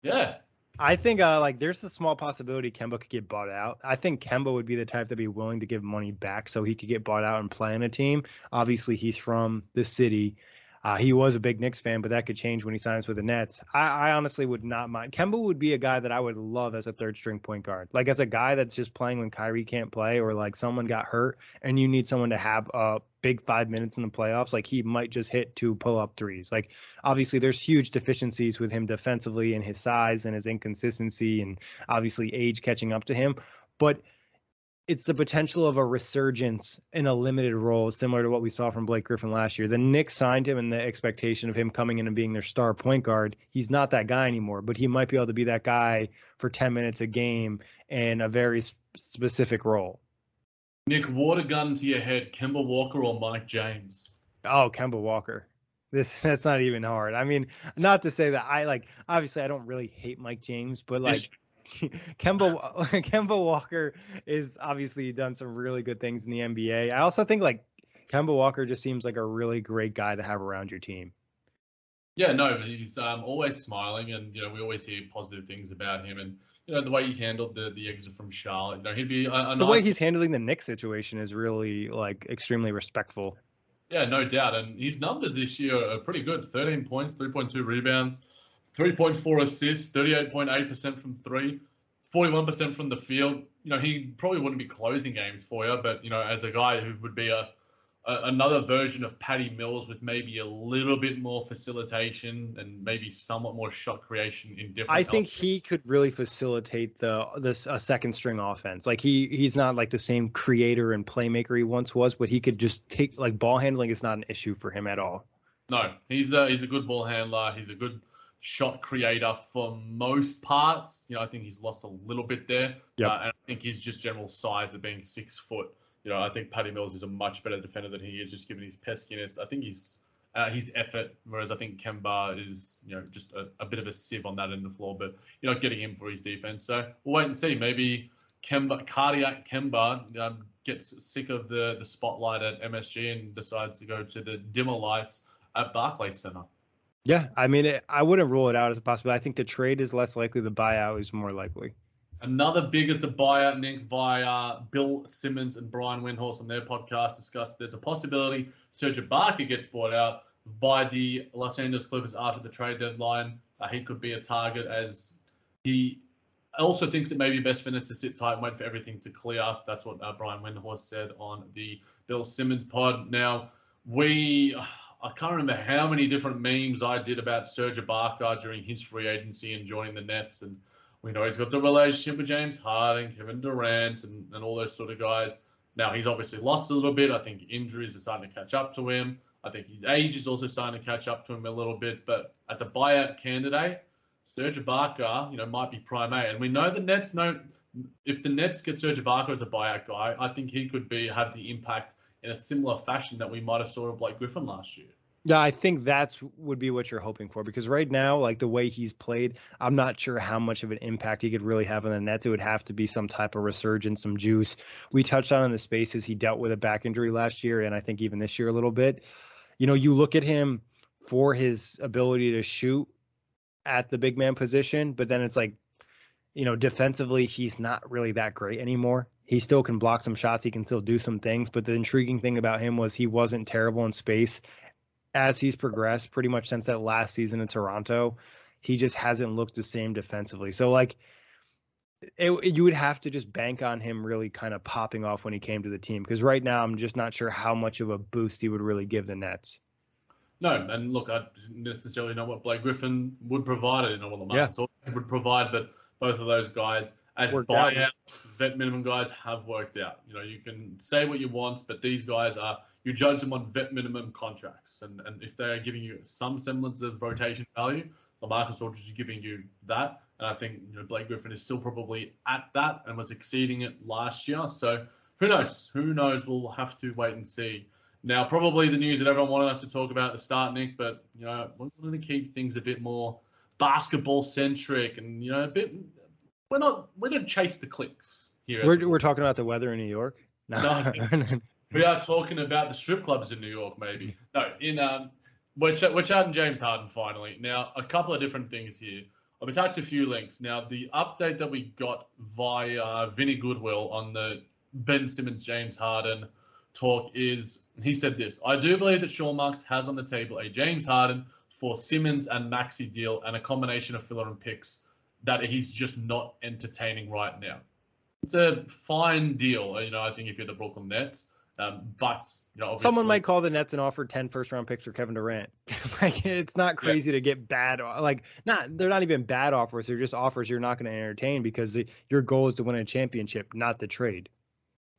Yeah, I think uh, like there's a small possibility Kemba could get bought out. I think Kemba would be the type to be willing to give money back so he could get bought out and play in a team. Obviously, he's from the city. Uh, he was a big Knicks fan, but that could change when he signs with the Nets. I, I, honestly would not mind. Kemba would be a guy that I would love as a third string point guard. Like as a guy that's just playing when Kyrie can't play or like someone got hurt and you need someone to have a big five minutes in the playoffs. Like he might just hit two pull up threes. Like obviously there's huge deficiencies with him defensively and his size and his inconsistency and obviously age catching up to him. But – it's the potential of a resurgence in a limited role, similar to what we saw from Blake Griffin last year. The Knicks signed him in the expectation of him coming in and being their star point guard. He's not that guy anymore, but he might be able to be that guy for 10 minutes a game in a very specific role. Nick, water gun to your head, Kemba Walker or Mike James? Oh, Kemba Walker. This that's not even hard. I mean, not to say that I like obviously I don't really hate Mike James, but like Kemba Kemba Walker is obviously done some really good things in the NBA. I also think like Kemba Walker just seems like a really great guy to have around your team. Yeah, no, but he's um, always smiling, and you know we always hear positive things about him, and you know the way he handled the the exit from Charlotte. You know, he'd be a, a the nice... way he's handling the Knicks situation is really like extremely respectful. Yeah, no doubt, and his numbers this year are pretty good: 13 points, 3.2 rebounds. 3.4 assists, 38.8% from three, 41% from the field. you know, he probably wouldn't be closing games for you, but you know, as a guy who would be a another version of Patty Mills with maybe a little bit more facilitation and maybe somewhat more shot creation in different. I think he could really facilitate the this a second string offense. Like he he's not like the same creator and playmaker he once was, but he could just take like ball handling is not an issue for him at all. No, he's a, he's a good ball handler. He's a good shot creator for most parts. You know, I think he's lost a little bit there. Yeah, uh, and I think his just general size of being six foot you know, I think Patty Mills is a much better defender than he is, just given his peskiness. I think he's uh, his effort, whereas I think Kemba is, you know, just a, a, bit of a sieve on that end of the floor. But you're not getting him for his defense, so we'll wait and see. Maybe Kemba, cardiac Kemba, um, gets sick of the the spotlight at MSG and decides to go to the dimmer lights at Barclays Center. Yeah, I mean, it, I wouldn't rule it out as a possibility. I think the trade is less likely. The buyout is more likely. Another big as a buyout, Nick, via Bill Simmons and Brian Windhorst on their podcast discussed there's a possibility Serge Ibaka gets bought out by the Los Angeles Clippers after the trade deadline. Uh, he could be a target as he also thinks it may be best for Nets to sit tight and wait for everything to clear. That's what uh, Brian Windhorst said on the Bill Simmons pod. Now, we, I can't remember how many different memes I did about Serge Ibaka during his free agency and joining the Nets and we know he's got the relationship with James Harden, Kevin Durant, and, and all those sort of guys. Now he's obviously lost a little bit. I think injuries are starting to catch up to him. I think his age is also starting to catch up to him a little bit. But as a buyout candidate, Serge Ibaka, you know, might be prime A. And we know the Nets know if the Nets get Serge Ibaka as a buyout guy, I think he could be have the impact in a similar fashion that we might have saw of Blake Griffin last year. Yeah, I think that's would be what you're hoping for because right now, like the way he's played, I'm not sure how much of an impact he could really have on the Nets. It would have to be some type of resurgence, some juice. We touched on in the spaces he dealt with a back injury last year, and I think even this year a little bit. You know, you look at him for his ability to shoot at the big man position, but then it's like, you know, defensively he's not really that great anymore. He still can block some shots, he can still do some things, but the intriguing thing about him was he wasn't terrible in space as he's progressed pretty much since that last season in Toronto, he just hasn't looked the same defensively. So like it, you would have to just bank on him really kind of popping off when he came to the team because right now I'm just not sure how much of a boost he would really give the Nets. No, and look, I didn't necessarily know what Blake Griffin would provide. I didn't know what Lamar yeah. would provide, but both of those guys as buyout out. vet minimum guys have worked out. You know, you can say what you want, but these guys are you judge them on vet minimum contracts, and and if they are giving you some semblance of rotation value, the LaMarcus Aldridge is giving you that, and I think you know Blake Griffin is still probably at that and was exceeding it last year. So who knows? Who knows? We'll have to wait and see. Now, probably the news that everyone wanted us to talk about at the start, Nick, but you know, we're going to keep things a bit more basketball centric and you know a bit we're not we don't chase the clicks here. We're we're talking about the weather in New York. No, no we are talking about the strip clubs in New York, maybe. No, in um, which which had James Harden finally. Now a couple of different things here. I've attached a few links. Now the update that we got via Vinny Goodwill on the Ben Simmons James Harden talk is he said this. I do believe that Sean Marks has on the table a James Harden for Simmons and Maxey deal and a combination of filler and picks that he's just not entertaining right now. It's a fine deal, you know. I think if you're the Brooklyn Nets, um, but you know, someone might call the Nets and offer 10 first round picks for Kevin Durant. like it's not crazy yeah. to get bad, like not they're not even bad offers. They're just offers you're not going to entertain because the, your goal is to win a championship, not to trade.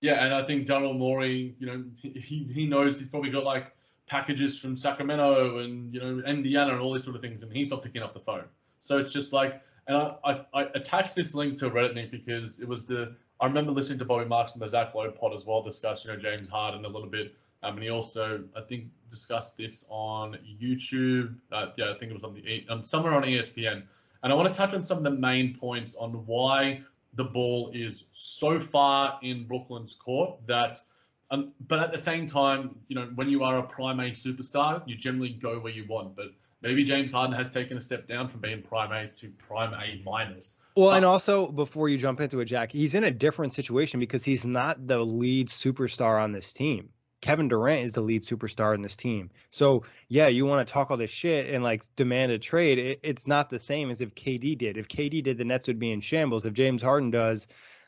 Yeah, and I think Daryl Morey, you know, he he knows he's probably got like packages from Sacramento and you know Indiana and all these sort of things, and he's not picking up the phone. So it's just like and I, I, I, attached this link to Reddit Nick because it was the I remember listening to Bobby Marks on the Zach Lowe pod as well discuss you know James Harden a little bit. Um, and he also I think discussed this on YouTube. Uh, yeah, I think it was on the um, somewhere on ESPN. And I want to touch on some of the main points on why the ball is so far in Brooklyn's court that. Um, but at the same time, you know, when you are a prime A superstar, you generally go where you want. But maybe James Harden has taken a step down from being prime A to prime A minus. Well, and also before you jump into it, Jack, he's in a different situation because he's not the lead superstar on this team. Kevin Durant is the lead superstar in this team. So yeah, you want to talk all this shit and like demand a trade. It, it's not the same as if KD did. If KD did, the Nets would be in shambles. If James Harden does,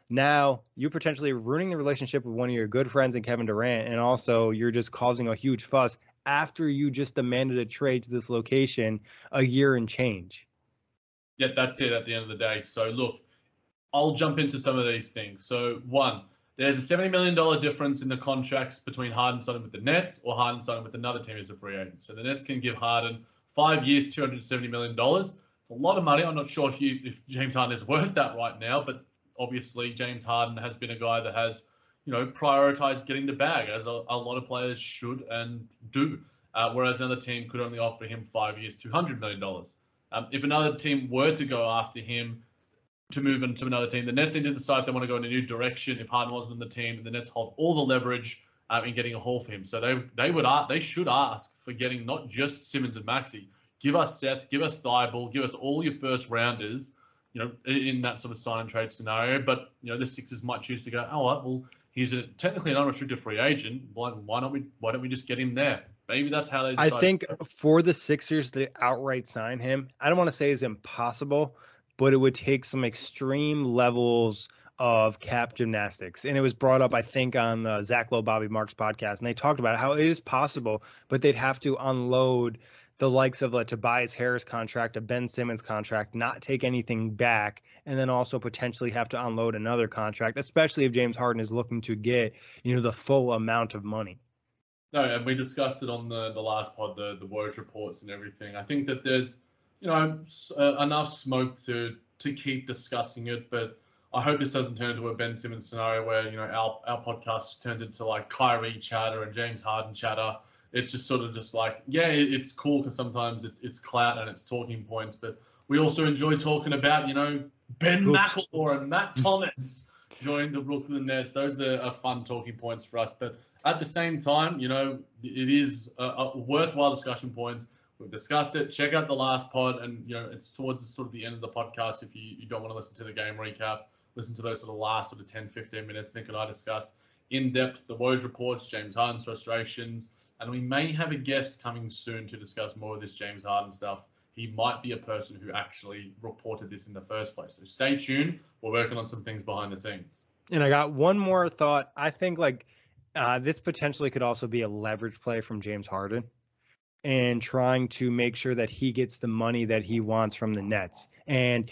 now you're potentially ruining the relationship with one of your good friends and Kevin Durant, and also you're just causing a huge fuss after you just demanded a trade to this location a year and change. Yeah, that's it at the end of the day. So look, I'll jump into some of these things. So one, there's a $70 million difference in the contracts between Harden signing with the Nets or Harden signing with another team as a free agent. So the Nets can give Harden five years, $270 million. A lot of money. I'm not sure if you if James Harden is worth that right now, but obviously James Harden has been a guy that has, you know, prioritize getting the bag as a, a lot of players should and do. Uh, whereas another team could only offer him five years, $200 million. Um, if another team were to go after him, to move into another team. The Nets need to decide they want to go in a new direction. If Harden wasn't in the team, the Nets hold all the leverage uh, in getting a haul for him. So they they would they should ask for getting not just Simmons and Maxey. Give us Seth, give us Thybulle, give us all your first rounders. You know, in that sort of sign and trade scenario. But you know, the Sixers might choose to go. Oh well, he's a technically an unrestricted free agent. Why, why don't we? Why don't we just get him there? Maybe that's how they. I think for the Sixers to outright sign him, I don't want to say is impossible but it would take some extreme levels of cap gymnastics. And it was brought up, I think, on the Zach Lowe, Bobby Marks podcast. And they talked about how it is possible, but they'd have to unload the likes of a Tobias Harris contract, a Ben Simmons contract, not take anything back, and then also potentially have to unload another contract, especially if James Harden is looking to get, you know, the full amount of money. No, and we discussed it on the, the last pod, the, the Woj reports and everything. I think that there's you know, uh, enough smoke to to keep discussing it. But I hope this doesn't turn into a Ben Simmons scenario where you know our our podcast just turned into like Kyrie chatter and James Harden chatter. It's just sort of just like yeah, it's cool because sometimes it, it's clout and it's talking points, but we also enjoy talking about you know Ben. McLemore and Matt Thomas joining the Brooklyn Nets. Those are, are, fun talking points for us, but at the same time, you know, it is a, a worthwhile discussion points We've discussed it. Check out the last pod, and you know it's towards the sort of the end of the podcast. If you, you don't want to listen to the game recap, listen to those sort of last sort of 10, 15 minutes. Nick and I discuss in depth the Woj reports, James Harden's frustrations, and we may have a guest coming soon to discuss more of this James Harden stuff. He might be a person who actually reported this in the first place. So stay tuned. We're working on some things behind the scenes. And I got one more thought. I think like uh, this potentially could also be a leverage play from James Harden and trying to make sure that he gets the money that he wants from the Nets. And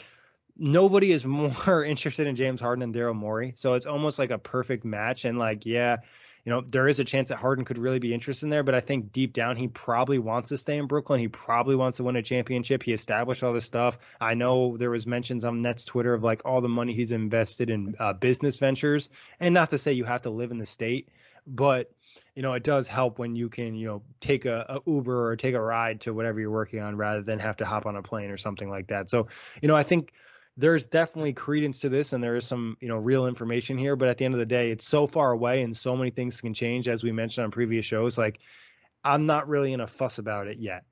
nobody is more interested in James Harden than Daryl Morey. So it's almost like a perfect match. And like, yeah, you know, there is a chance that Harden could really be interested in there, but I think deep down he probably wants to stay in Brooklyn. He probably wants to win a championship. He established all this stuff. I know there was mentions on Nets Twitter of like all the money he's invested in uh, business ventures, and not to say you have to live in the state, but you know, it does help when you can, you know, take a, a, Uber or take a ride to whatever you're working on rather than have to hop on a plane or something like that. So, you know, I think there's definitely credence to this and there is some, you know, real information here. But at the end of the day, it's so far away and so many things can change, as we mentioned on previous shows. Like, I'm not really in a fuss about it yet.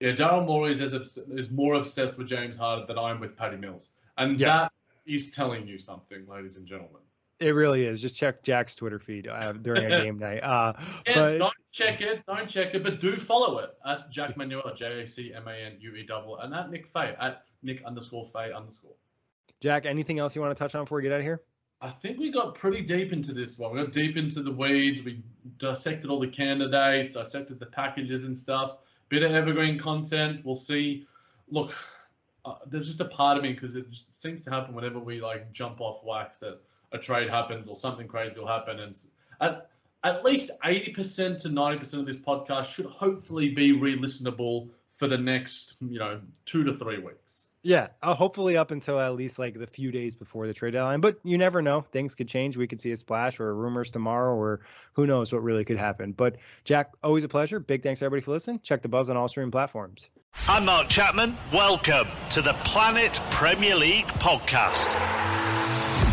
Yeah, Daryl Morey is, is more obsessed with James Harden than I'm with Patty Mills. And yeah. that is telling you something, ladies and gentlemen. It really is. Just check Jack's Twitter feed uh, during a game night. Uh, yeah, but... don't check it. Don't check it, but do follow it at Jack Manuel, J A C M A N U E double, and at Nick Fay at Nick underscore Fay underscore. Jack, anything else you want to touch on before we get out of here? I think we got pretty deep into this one. We got deep into the weeds. We dissected all the candidates, dissected the packages and stuff. Bit of evergreen content. We'll see. Look, uh, there's just a part of me because it just seems to happen whenever we like jump off wax that a trade happens or something crazy will happen. And at, at least 80% to 90% of this podcast should hopefully be re-listenable for the next, you know, two to three weeks. Yeah, uh, hopefully up until at least like the few days before the trade deadline. But you never know; things could change. We could see a splash or rumors tomorrow, or who knows what really could happen. But Jack, always a pleasure. Big thanks to everybody for listening. Check the buzz on all streaming platforms. I'm Mark Chapman. Welcome to the Planet Premier League podcast.